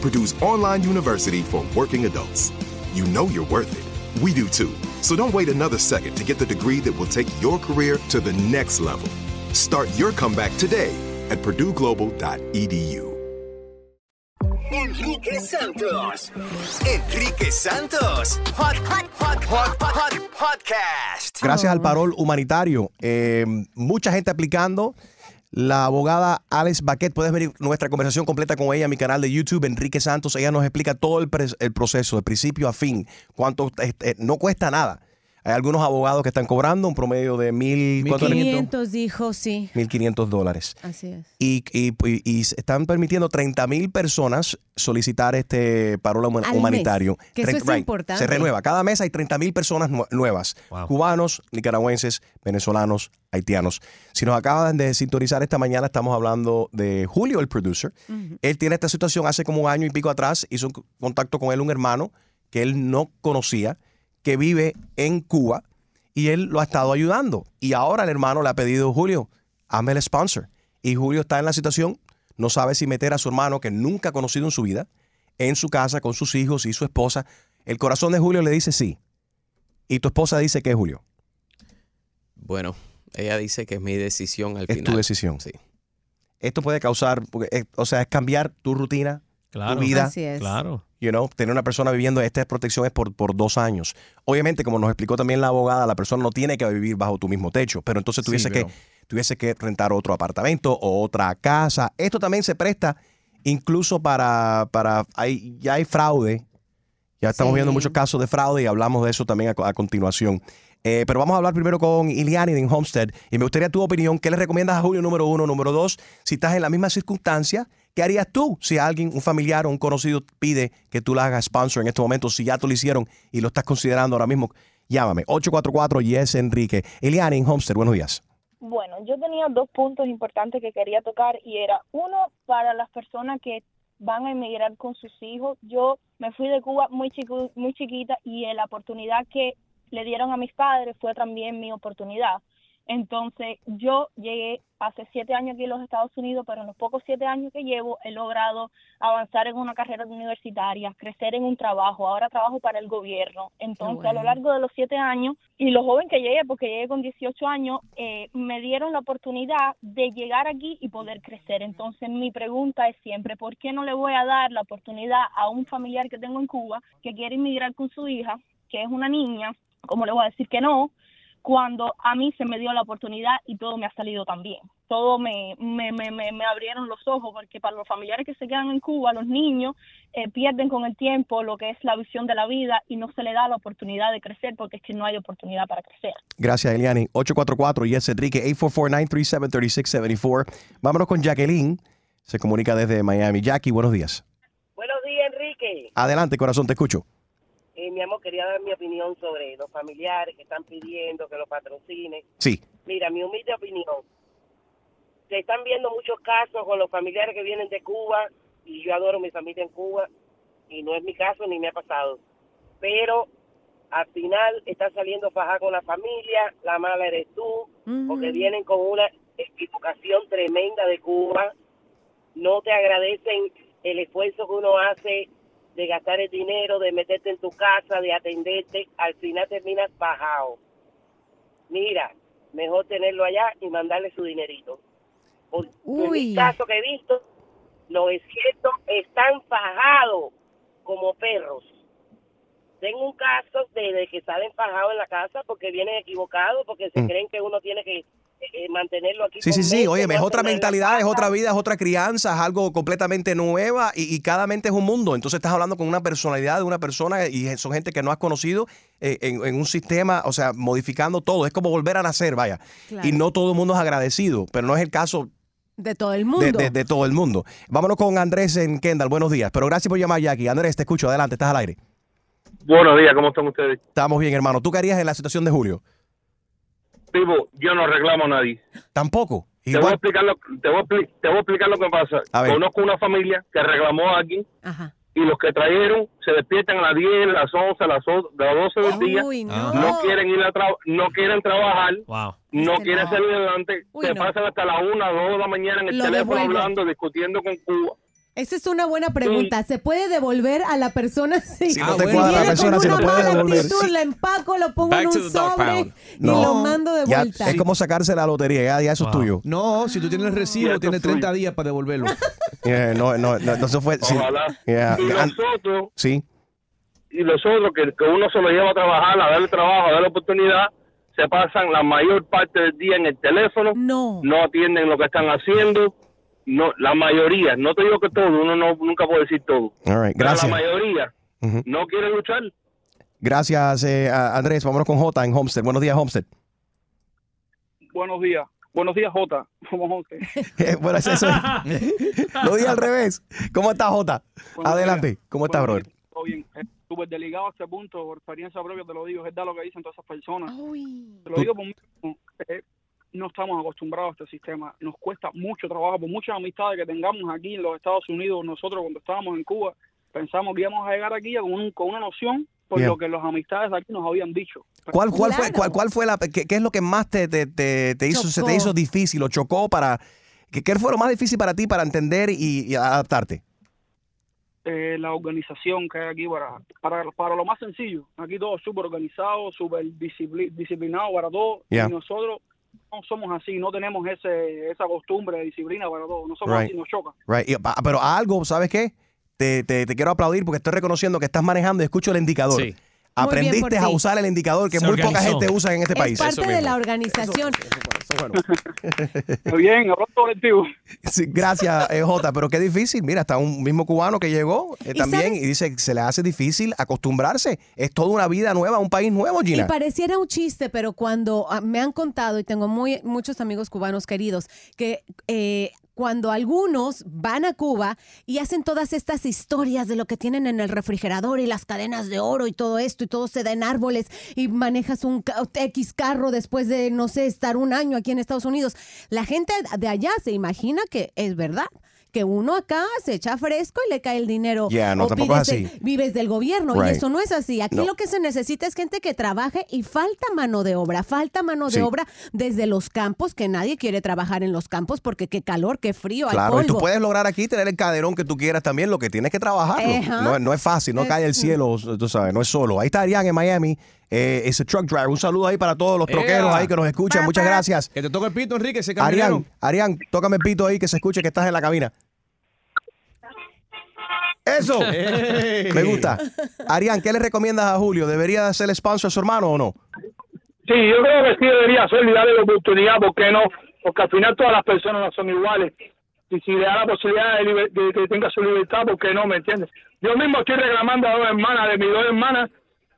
Purdue's online university for working adults. You know you're worth it. We do too. So don't wait another second to get the degree that will take your career to the next level. Start your comeback today at purdueglobal.edu. Enrique Santos. Enrique Santos. Hot, hot, hot, hot, hot, podcast. Gracias al parol humanitario. eh, mucha gente aplicando. La abogada Alex Baquet, puedes ver nuestra conversación completa con ella en mi canal de YouTube, Enrique Santos. Ella nos explica todo el, el proceso, de principio a fin. Cuánto este, no cuesta nada. Hay algunos abogados que están cobrando un promedio de mil, ¿cuánto era? 500 dijo, sí. 1.500 dólares. Así es. Y, y- y- y están permitiendo 30 mil personas solicitar este paro humanitario. mes, que eso es importante. Se renueva. Cada mes hay 30 mil personas nue- nuevas. Cubanos, nicaragüenses, venezolanos, haitianos. Si nos acaban de sintonizar esta mañana, estamos hablando de Julio, el producer. Él tiene esta situación hace como un año y pico atrás. Hizo un contacto con él un hermano que él no conocía, que vive en Cuba, y él lo ha estado ayudando. Y ahora el hermano le ha pedido, Julio, hazme el sponsor. Y Julio está en la situación, no sabe si meter a su hermano, que nunca ha conocido en su vida, en su casa con sus hijos y su esposa. El corazón de Julio le dice sí. Y tu esposa dice que Julio. Bueno, ella dice que es mi decisión al Es final. tu decisión. Sí. Esto puede causar, porque, eh, o sea, es cambiar tu rutina, Claro. tu vida. Así es. Claro. You know, tener una persona viviendo esta protección es por, por dos años. Obviamente, como nos explicó también la abogada, la persona no tiene que vivir bajo tu mismo techo, pero entonces Sí, tuviese, pero- que, tuviese que rentar otro apartamento o otra casa. Esto también se presta incluso para, para hay, ya hay fraude. Ya estamos Sí. viendo muchos casos de fraude y hablamos de eso también a, a continuación. Eh, pero vamos a hablar primero con Iliani de Homestead y me gustaría tu opinión. ¿Qué le recomiendas a Julio número uno? Número dos, si estás en la misma circunstancia, ¿qué harías tú si alguien, un familiar o un conocido pide que tú la hagas sponsor en este momento? Si ya tú lo hicieron y lo estás considerando ahora mismo, llámame. 844 Yes Enrique. Iliani en Homestead, buenos días. Bueno, yo tenía dos puntos importantes que quería tocar y era uno para las personas que van a emigrar con sus hijos. Yo me fui de Cuba muy chico, muy chiquita y la oportunidad que le dieron a mis padres fue también mi oportunidad. Entonces, yo llegué hace siete años aquí en los Estados Unidos, pero en los pocos siete años que llevo he logrado avanzar en una carrera universitaria, crecer en un trabajo. Ahora trabajo para el gobierno. Entonces, a lo largo de los siete años y lo joven que llegué, porque llegué con 18 años, eh, me dieron la oportunidad de llegar aquí y poder crecer. Entonces, mi pregunta es siempre, ¿por qué no le voy a dar la oportunidad a un familiar que tengo en Cuba que quiere inmigrar con su hija, que es una niña? ¿Cómo le voy a decir que no? cuando a mí se me dio la oportunidad y todo me ha salido tan bien. Todo me, me, me, me, me abrieron los ojos porque para los familiares que se quedan en Cuba, los niños eh, pierden con el tiempo lo que es la visión de la vida y no se le da la oportunidad de crecer porque es que no hay oportunidad para crecer. Gracias, Eliani. 844 Yes Enrique, 844-937-3674. Vámonos con Jacqueline. Se comunica desde Miami. Jackie, buenos días. Buenos días, Enrique. Adelante, corazón, te escucho. Eh, mi amor, quería dar mi opinión sobre los familiares que están pidiendo que los patrocine. Sí. Mira, mi humilde opinión. Se están viendo muchos casos con los familiares que vienen de Cuba y yo adoro mi familia en Cuba y no es mi caso ni me ha pasado. Pero al final está saliendo faja con la familia, la mala eres tú, porque vienen con una equivocación tremenda de Cuba, no te agradecen el esfuerzo que uno hace de gastar el dinero, de meterte en tu casa, de atenderte, al final terminas bajado. Mira, mejor tenerlo allá y mandarle su dinerito. Por, Uy. mi caso que he visto, los expertos están fajados como perros. Tengo un caso de, de que salen fajados en la casa porque vienen equivocados, porque se Mm. creen que uno tiene que eh, mantenerlo aquí. Sí, sí, sí. meses, Oye, es otra mentalidad, es otra vida, es otra crianza, es algo completamente nueva y, y cada mente es un mundo. Entonces estás hablando con una personalidad de una persona y son gente que no has conocido eh, en, en un sistema, o sea, modificando todo. Es como volver a nacer, vaya. Claro. Y no todo el mundo es agradecido, pero no es el caso De todo el de, mundo. de- de todo el mundo. Vámonos con Andrés en Kendall. Buenos días. Pero gracias por llamar, Jackie. Andrés, te escucho. Adelante, estás al aire. Buenos días, ¿cómo están ustedes? Estamos bien, hermano. ¿Tú qué harías en la situación de Julio? Yo no reclamo a nadie. Tampoco. Te voy, a explicar lo, te, voy a, te voy a explicar lo que pasa. A ver. Conozco una familia que reclamó aquí y los que trajeron se despiertan a las 10, a las 11, a las, o- a las 12 del día. Uy, no. No quieren ir a tra- no quieren trabajar. No Este quieren no. salir adelante. Uy, se no. pasan hasta las 1, 2 de la mañana en el Lo teléfono hablando, discutiendo con Cuba. Esa es una buena pregunta. ¿Se puede devolver a la persona si, Si no te cuadra la persona, si no una puede mala devolver. actitud, Sí. la empaco, lo pongo Back en un sobre pound. y lo mando de Ya, vuelta. es como sacarse la lotería, ya, ya eso es tuyo. No, si tú tienes el recibo, tienes 30 días para devolverlo. No, no, no, no, eso fue. sí. Ojalá. Yeah. Y nosotros, Sí. y los otros que, que uno se lo lleva a trabajar, a darle trabajo, a darle oportunidad, se pasan la mayor parte del día en el teléfono, no, atienden lo que están haciendo, no, la mayoría, no te digo que todo, uno no, nunca puede decir todo, All right, pero Gracias. la mayoría Ujú. no quiere luchar. Gracias, eh, Andrés. Vámonos con J en Homestead. Buenos días, Homestead. Buenos días. Buenos días, Jota. Somos 11. Eh, bueno, es eso. Lo dije al revés. ¿Cómo estás, Jota? Buenos Adelante. días. ¿Cómo estás, brother? Todo bien. Eh, Súper delicado a este punto, por experiencia propia te lo digo, es verdad lo que dicen todas esas personas. Te lo Tú- digo por mí eh, no estamos acostumbrados a este sistema. Nos cuesta mucho trabajo, por muchas amistades que tengamos aquí en los Estados Unidos. Nosotros cuando estábamos en Cuba pensamos que íbamos a llegar aquí con, un- con una noción por Bien. lo que las amistades de aquí nos habían dicho. ¿Cuál, cuál fue, cuál, cuál fue la, qué, qué es lo que más te, te, te- te hizo, se te hizo difícil o chocó para, qué, qué fue lo más difícil para ti para entender y, y adaptarte? eh, la organización que hay aquí para, para, para lo más sencillo. Aquí todo súper organizado, súper discipli- disciplinado para todo. Yeah. Y nosotros no somos así, no tenemos ese, esa costumbre de disciplina para todo. No somos Right. así, nos choca. Right. Y, pa- pero algo, ¿sabes qué? Te, te, te quiero aplaudir porque estoy reconociendo que estás manejando y escucho el indicador. Bien Aprendiste a usar el indicador que Se muy poca gente usa en este es país. parte de la organización. Muy bien, hablando colectivo. Sí, gracias, eh, Jota, pero qué difícil. Mira, está un mismo cubano que llegó eh, ¿Y también sabes? y dice que se le hace difícil acostumbrarse. Es toda una vida nueva, un país nuevo, Y Gina. pareciera un chiste, pero cuando ah, me han contado, y tengo muy, muchos amigos cubanos queridos, que eh, cuando algunos van a Cuba y hacen todas estas historias de lo que tienen en el refrigerador y las cadenas de oro y todo esto, y todo se da en árboles, y manejas un X carro después de, no sé, estar un año aquí en Estados Unidos, la gente de allá se imagina que es verdad. Que uno acá se echa fresco y le cae el dinero. Ya, no, o tampoco es pides así. el- vives del gobierno. Right. Y eso no es así. Aquí No. lo que se necesita es gente que trabaje y falta mano de obra. Falta mano Sí. de obra desde los campos, que nadie quiere trabajar en los campos porque qué calor, qué frío, hay Claro, y tú puedes lograr aquí tener el caderón que tú quieras también, lo que tienes que trabajarlo. Ajá. No, no es fácil, no Es- cae del cielo, tú sabes, no es solo. Ahí está Arián en Miami, eh, es el truck driver. Un saludo ahí para todos los troqueros Ea. ahí que nos escuchan. Muchas gracias. Que te toque el pito, Enrique, ese camionero. Arián, Arián, tócame el pito ahí que se escuche que estás en la cabina. Eso. Me gusta. Arián, ¿qué le recomiendas a Julio? ¿Debería ser sponsor a su hermano o no? Sí, yo creo que sí debería ser y darle la oportunidad, ¿por qué no? Porque al final todas las personas no son iguales. Y si le da la posibilidad de, de que tenga su libertad, ¿por qué no? ¿Me entiendes? Yo mismo estoy reclamando a dos hermanas, de mis dos hermanas,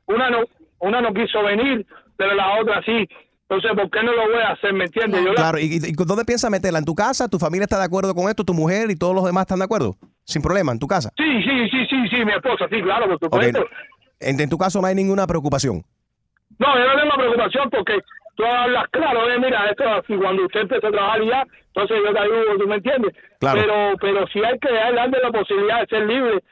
una no una no quiso venir, pero la otra sí. Entonces, ¿por qué no lo voy a hacer? ¿Me entiendes? Yo la- Claro, ¿y, y- y dónde piensas meterla? ¿En tu casa? ¿Tu familia está de acuerdo con esto? ¿Tu mujer y todos los demás están de acuerdo? Sin problema, en tu casa. Sí, sí, sí, sí, sí, mi esposa, sí, claro, por supuesto. En, en tu caso no hay ninguna preocupación. No, yo no tengo preocupación porque tú hablas claro, eh, mira, esto es así, cuando usted empieza a trabajar ya, entonces yo te ayudo, ¿tú me entiendes? Claro. Pero, pero si hay que darle la posibilidad de ser libre,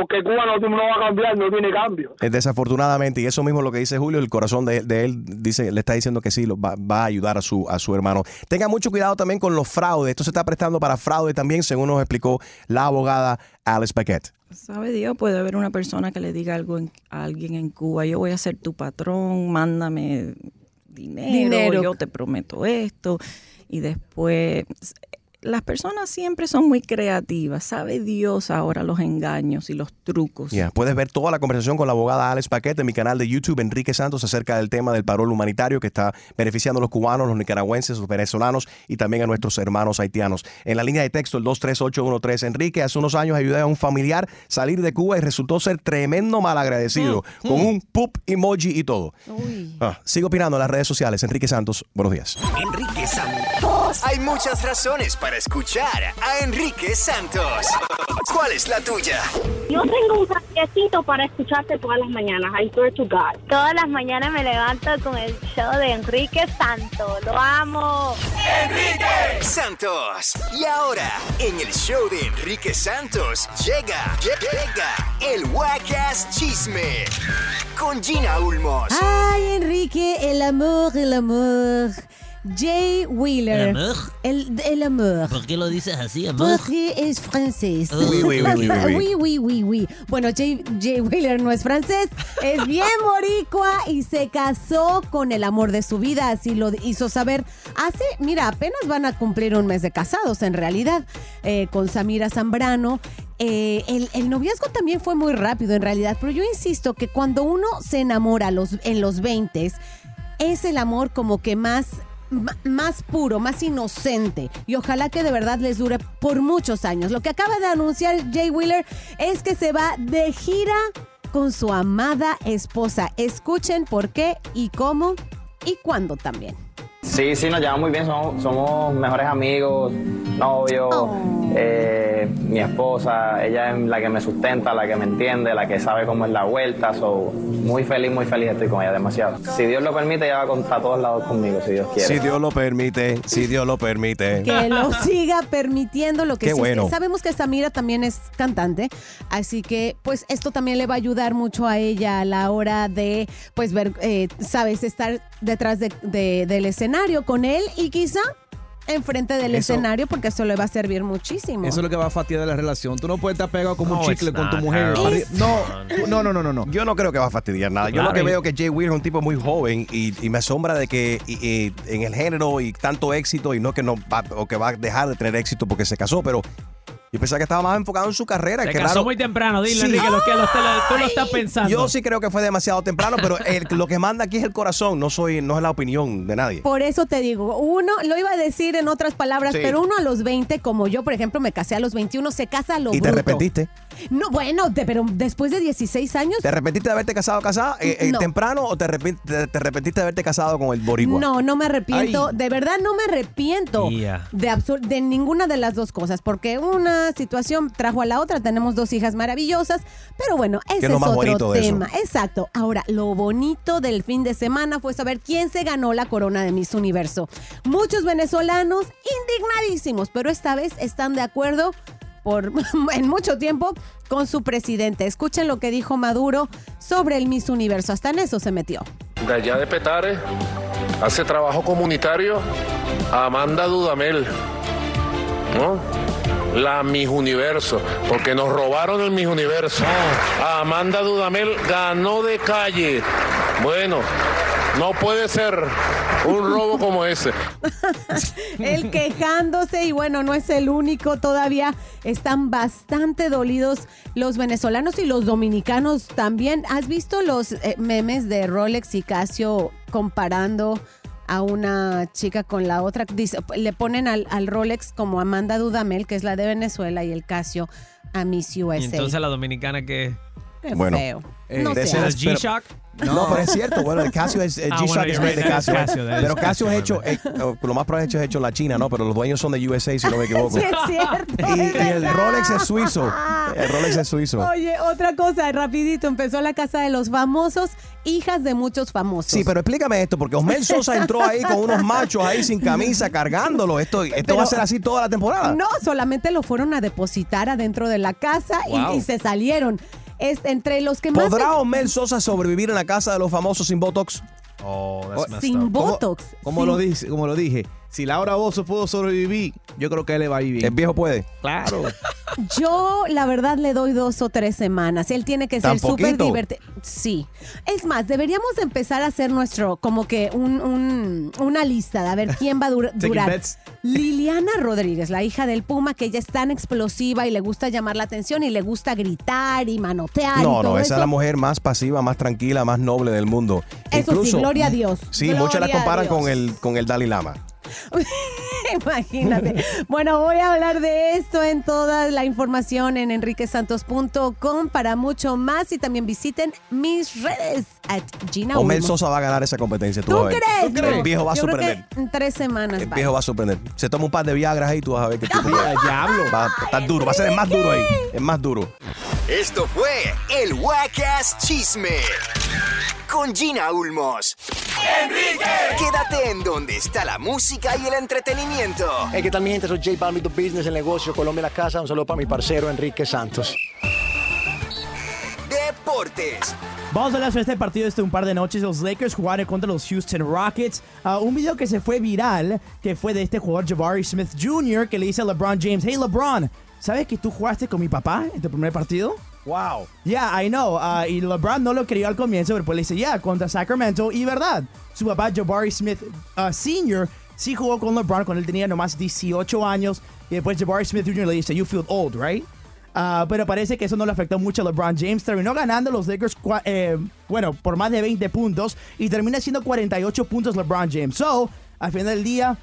porque Cuba no, no va a cambiar, no tiene cambio. Desafortunadamente, y eso mismo es lo que dice Julio, el corazón de, de él dice, le está diciendo que sí, lo va, va a ayudar a su, a su hermano. Tenga mucho cuidado también con los fraudes. Esto se está prestando para fraude también, según nos explicó la abogada Alice Paquette. Sabe Dios, puede haber una persona que le diga algo en- a alguien en Cuba, yo voy a ser tu patrón, mándame dinero, Dinero. yo te prometo esto. Y después, las personas siempre son muy creativas, sabe Dios ahora los engaños y los trucos. Ya, Puedes ver toda la conversación con la abogada Alex Paquete en mi canal de YouTube, Enrique Santos, acerca del tema del parol humanitario que está beneficiando a los cubanos, los nicaragüenses, los venezolanos y también a nuestros hermanos haitianos. En la línea de texto, el 23813. Enrique, hace unos años ayudé a un familiar salir de Cuba y resultó ser tremendo malagradecido, Mm. con un pup emoji y todo. Ah, sigo opinando en las redes sociales. Enrique Santos, buenos días. Enrique Santos. Hay muchas razones para escuchar a Enrique Santos. ¿Cuál es la tuya? Yo tengo un saquecito para escucharte todas las mañanas. I swear to God. Todas las mañanas me levanto con el show de Enrique Santo. Lo amo. Enrique Santos. Y ahora, en el show de Enrique Santos, llega, llega el Wacas Chisme con Gina Ulmos. Ay, Enrique, el amor, el amor. Jay Wheeler. ¿El amor? El, el amor. ¿Por qué lo dices así, amor? Porque es francés. Oui, oui, oui, oui, oui. oui, oui, oui, oui. Bueno, Jay, Jay Wheeler no es francés, es bien boricua y se casó con el amor de su vida, así lo hizo saber hace, mira, apenas van a cumplir un mes de casados en realidad, eh, con Samira Zambrano. Eh, el, el noviazgo también fue muy rápido en realidad, pero yo insisto que cuando uno se enamora los, en los 20 es el amor como que más más puro, más inocente y ojalá que de verdad les dure por muchos años. Lo que acaba de anunciar Jay Wheeler es que se va de gira con su amada esposa. Escuchen por qué y cómo y cuándo también. Sí, sí, nos llevamos muy bien, somos, somos mejores amigos, novios, eh, mi esposa, ella es la que me sustenta, la que me entiende, la que sabe cómo es la vuelta, so, muy feliz, muy feliz estoy con ella, demasiado. Si Dios lo permite, ella va a contar a todos lados conmigo, si Dios quiere. Si Dios lo permite, si Dios lo permite. Que lo siga permitiendo lo que Qué sí es que bueno. Sabemos que Samira también es cantante, así que pues esto también le va a ayudar mucho a ella a la hora de pues ver, eh, sabes, estar detrás de- de- del escenario con él y quizá enfrente del Eso- escenario porque eso le va a servir muchísimo. Eso es lo que va a fastidiar la relación. Tú no puedes estar pegado como No, un chicle con tu mujer. No, no, no, no, no, no. Yo no creo que va a fastidiar nada. Yo Claro. lo que veo que Jay Wheeler es un tipo muy joven y, y me asombra de que y- y en el género y tanto éxito y no que no va, o que va a dejar de tener éxito porque se casó, pero yo pensaba que estaba más enfocado en su carrera. Se Qué casó raro. muy temprano, dile, Sí. Enrique, lo que lo- te lo- tú lo estás pensando. Yo sí creo que fue demasiado temprano, pero el- lo que manda aquí es el corazón, no soy no es la opinión de nadie. Por eso te digo, uno, lo iba a decir en otras palabras, Sí. pero uno a los 20, como yo, por ejemplo, me casé a los 21, se casa a lo ¿Y te bruto. arrepentiste? No, bueno, pero después de 16 años. ¿Te arrepentiste de haberte casado casada eh, eh, No. temprano o te, te- te arrepentiste de haberte casado con el boricua? No, no me arrepiento. Ay. De verdad no me arrepiento Ya. de, absur- de ninguna de las dos cosas, porque una situación trajo a la otra. Tenemos dos hijas maravillosas, pero bueno, ese ¿Qué es, es lo más bonito otro de eso? tema. Exacto. Ahora, lo bonito del fin de semana fue saber quién se ganó la corona de Miss Universo. Muchos venezolanos indignadísimos, pero esta vez están de acuerdo por en mucho tiempo con su presidente. Escuchen lo que dijo Maduro sobre el Miss Universo. Hasta en eso se metió. de allá de Petare, hace trabajo comunitario, Amanda Dudamel, ¿no? La Miss Universo, porque nos robaron el Miss Universo. Amanda Dudamel ganó de calle. Bueno, no puede ser un robo como ese. Él quejándose y bueno, no es el único, todavía están bastante dolidos los venezolanos y los dominicanos también. ¿Has visto los eh, memes de Rolex y Casio comparando a una chica con la otra? Dice, le ponen al, al Rolex como Amanda Dudamel, que es la de Venezuela, y el Casio a Miss USA. Y entonces la dominicana que... Qué Bueno, feo. eh, no de sé. ese- ¿El G-Shock? No. pero es cierto. Bueno, el Casio es. El Ah, G-Shock bueno, es de Casio. Pero Casio es hecho. eh, eh, lo más probable es hecho, es hecho en la China, ¿no? Pero los dueños son de USA, si no me equivoco. Sí, es cierto. Y, es y el. Rolex es suizo. El Rolex es suizo. Oye, otra cosa, rapidito, empezó la casa de los famosos hijas de muchos famosos. Sí, pero explícame esto, porque Osmel Sosa entró ahí con unos machos ahí sin camisa cargándolo. Esto, esto Pero- va a ser así toda la temporada. No, solamente lo fueron a depositar adentro de la casa y, se salieron. Es, entre los que más... ¿Podrá Osmel Sosa sobrevivir en la casa de los famosos sin Botox? Oh, Sin Botox. Como sin- lo dice, como lo dije, si Laura Bozo pudo sobrevivir, yo creo que él le va a ir bien. El viejo puede. Claro. Yo, la verdad, le doy dos o tres semanas. Él tiene que ¿Tan ser súper divertido. Sí. Es más, deberíamos empezar a hacer nuestro, como que un, un- una lista de a ver quién va a dur- durar. bets. Liliana Rodríguez, la hija del Puma, que ella es tan explosiva y le gusta llamar la atención y le gusta gritar y manotear. y No, todo no, esa eso. es la mujer más pasiva, más tranquila, más noble del mundo. Eso sí, gloria a Dios. Sí, muchos la Gloria a comparan Dios. con el, con el Dalai Lama. Imagínate. Bueno, voy a hablar de esto en toda la información en enriquesantos.com para mucho más y también visiten mis redes at Gina Ulmos. Sosa va a ganar esa competencia. Tú, ¿Tú vas a ver. crees? El viejo va a Yo creo sorprender. que en tres semanas. El viejo va a sorprender. Se toma un par de Viagras ahí y tú vas a ver que tipo diablo. va a estar duro. Va a ser el más duro ahí. El más duro. Esto fue el Wacas Chisme con Gina Ulmos. ¡Enrique! Quédate en donde está la música y el entretenimiento. Hey, ¿qué tal mi gente? Soy J Balvin, tu business, el negocio, Colombia la casa. Un saludo para mi parcero Enrique Santos. Deportes. Vamos a hablar sobre este partido este un par de noches. Los Lakers jugaron contra los Houston Rockets. Ah, un video que se fue viral, que fue de este jugador Jabari Smith Jr., que le dice a LeBron James, hey LeBron, ¿sabes que tú jugaste con mi papá en tu primer partido? Wow. Yeah, I know. Ah, y LeBron no lo creyó al comienzo, pero después le dice, yeah, contra Sacramento. Y verdad, su papá Jabari Smith ah, Sr. sí jugó con LeBron cuando él tenía nomás 18 años. Y después Jabari Smith Jr. le dice, you feel old, right? Ah, pero parece que eso no le afectó mucho a LeBron James. Terminó ganando los Lakers, eh, bueno, por más de 20 puntos. Y termina siendo 48 puntos LeBron James. So, al final del día,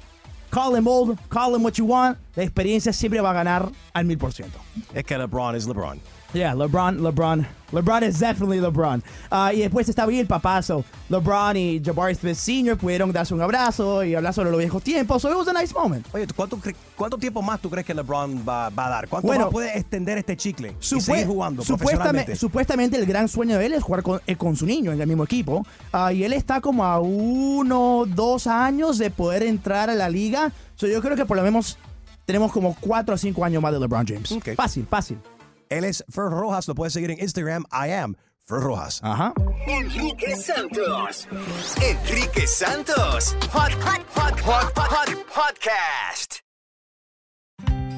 call him old, call him what you want. La experiencia siempre va a ganar al mil por ciento. Es que LeBron es LeBron. Yeah, LeBron, LeBron. LeBron is definitely LeBron. Ah, y después estaba ahí el papazo. LeBron y Jabari Smith Sr. pudieron darse un abrazo y hablar sobre los viejos tiempos. So it was a nice moment. Oye, ¿cuánto, cuánto tiempo más tú crees que LeBron va, va a dar? ¿Cuánto Bueno, más puede extender este chicle y seguir jugando supuestamente, supuestamente el gran sueño de él es jugar con, eh, con su niño en el mismo equipo. Ah, y él está como a uno, dos años de poder entrar a la liga. So yo creo que por lo menos tenemos como cuatro o cinco años más de LeBron James. Fácil, fácil. Él es Fer Rojas, lo puedes seguir en Instagram. I am Fer Rojas. Ajá. Enrique Santos. Enrique Santos. Hot, hot, hot, hot, hot, hot podcast.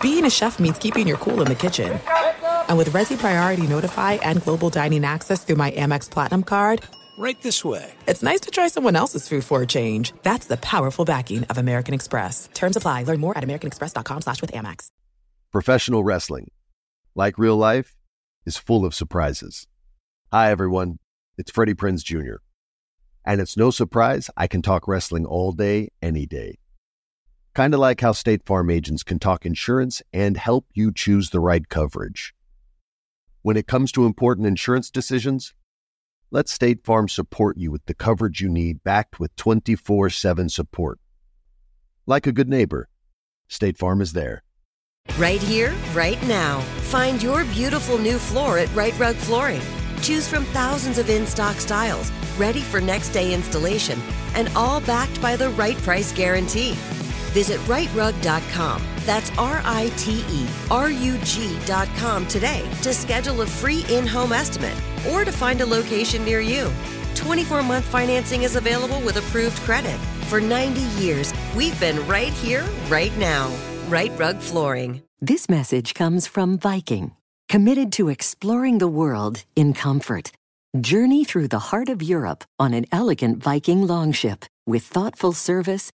Being a chef means keeping your cool in the kitchen. And with Resi Priority Notify and Global Dining Access through my Amex Platinum card, Right this way. it's nice to try someone else's food for a change. That's the powerful backing of American Express. Terms apply. Learn more at americanexpress.com slash with Amex. Professional wrestling, like real life, is full of surprises. Hi, everyone. It's Freddie Prinz Jr. And it's no surprise I can talk wrestling all day, any day. Kind of like how State Farm agents can talk insurance and help you choose the right coverage. When it comes to important insurance decisions, let State Farm support you with the coverage you need backed with 24 7 support. Like a good neighbor, State Farm is there. Right here, right now. Find your beautiful new floor at Right Rug Flooring. Choose from thousands of in stock styles, ready for next day installation, and all backed by the right price guarantee. Visit rightrug.com. That's R I T E R U G.com today to schedule a free in home estimate or to find a location near you. 24 month financing is available with approved credit. For 90 years, we've been right here, right now. Right Rug Flooring. This message comes from Viking, committed to exploring the world in comfort. Journey through the heart of Europe on an elegant Viking longship with thoughtful service,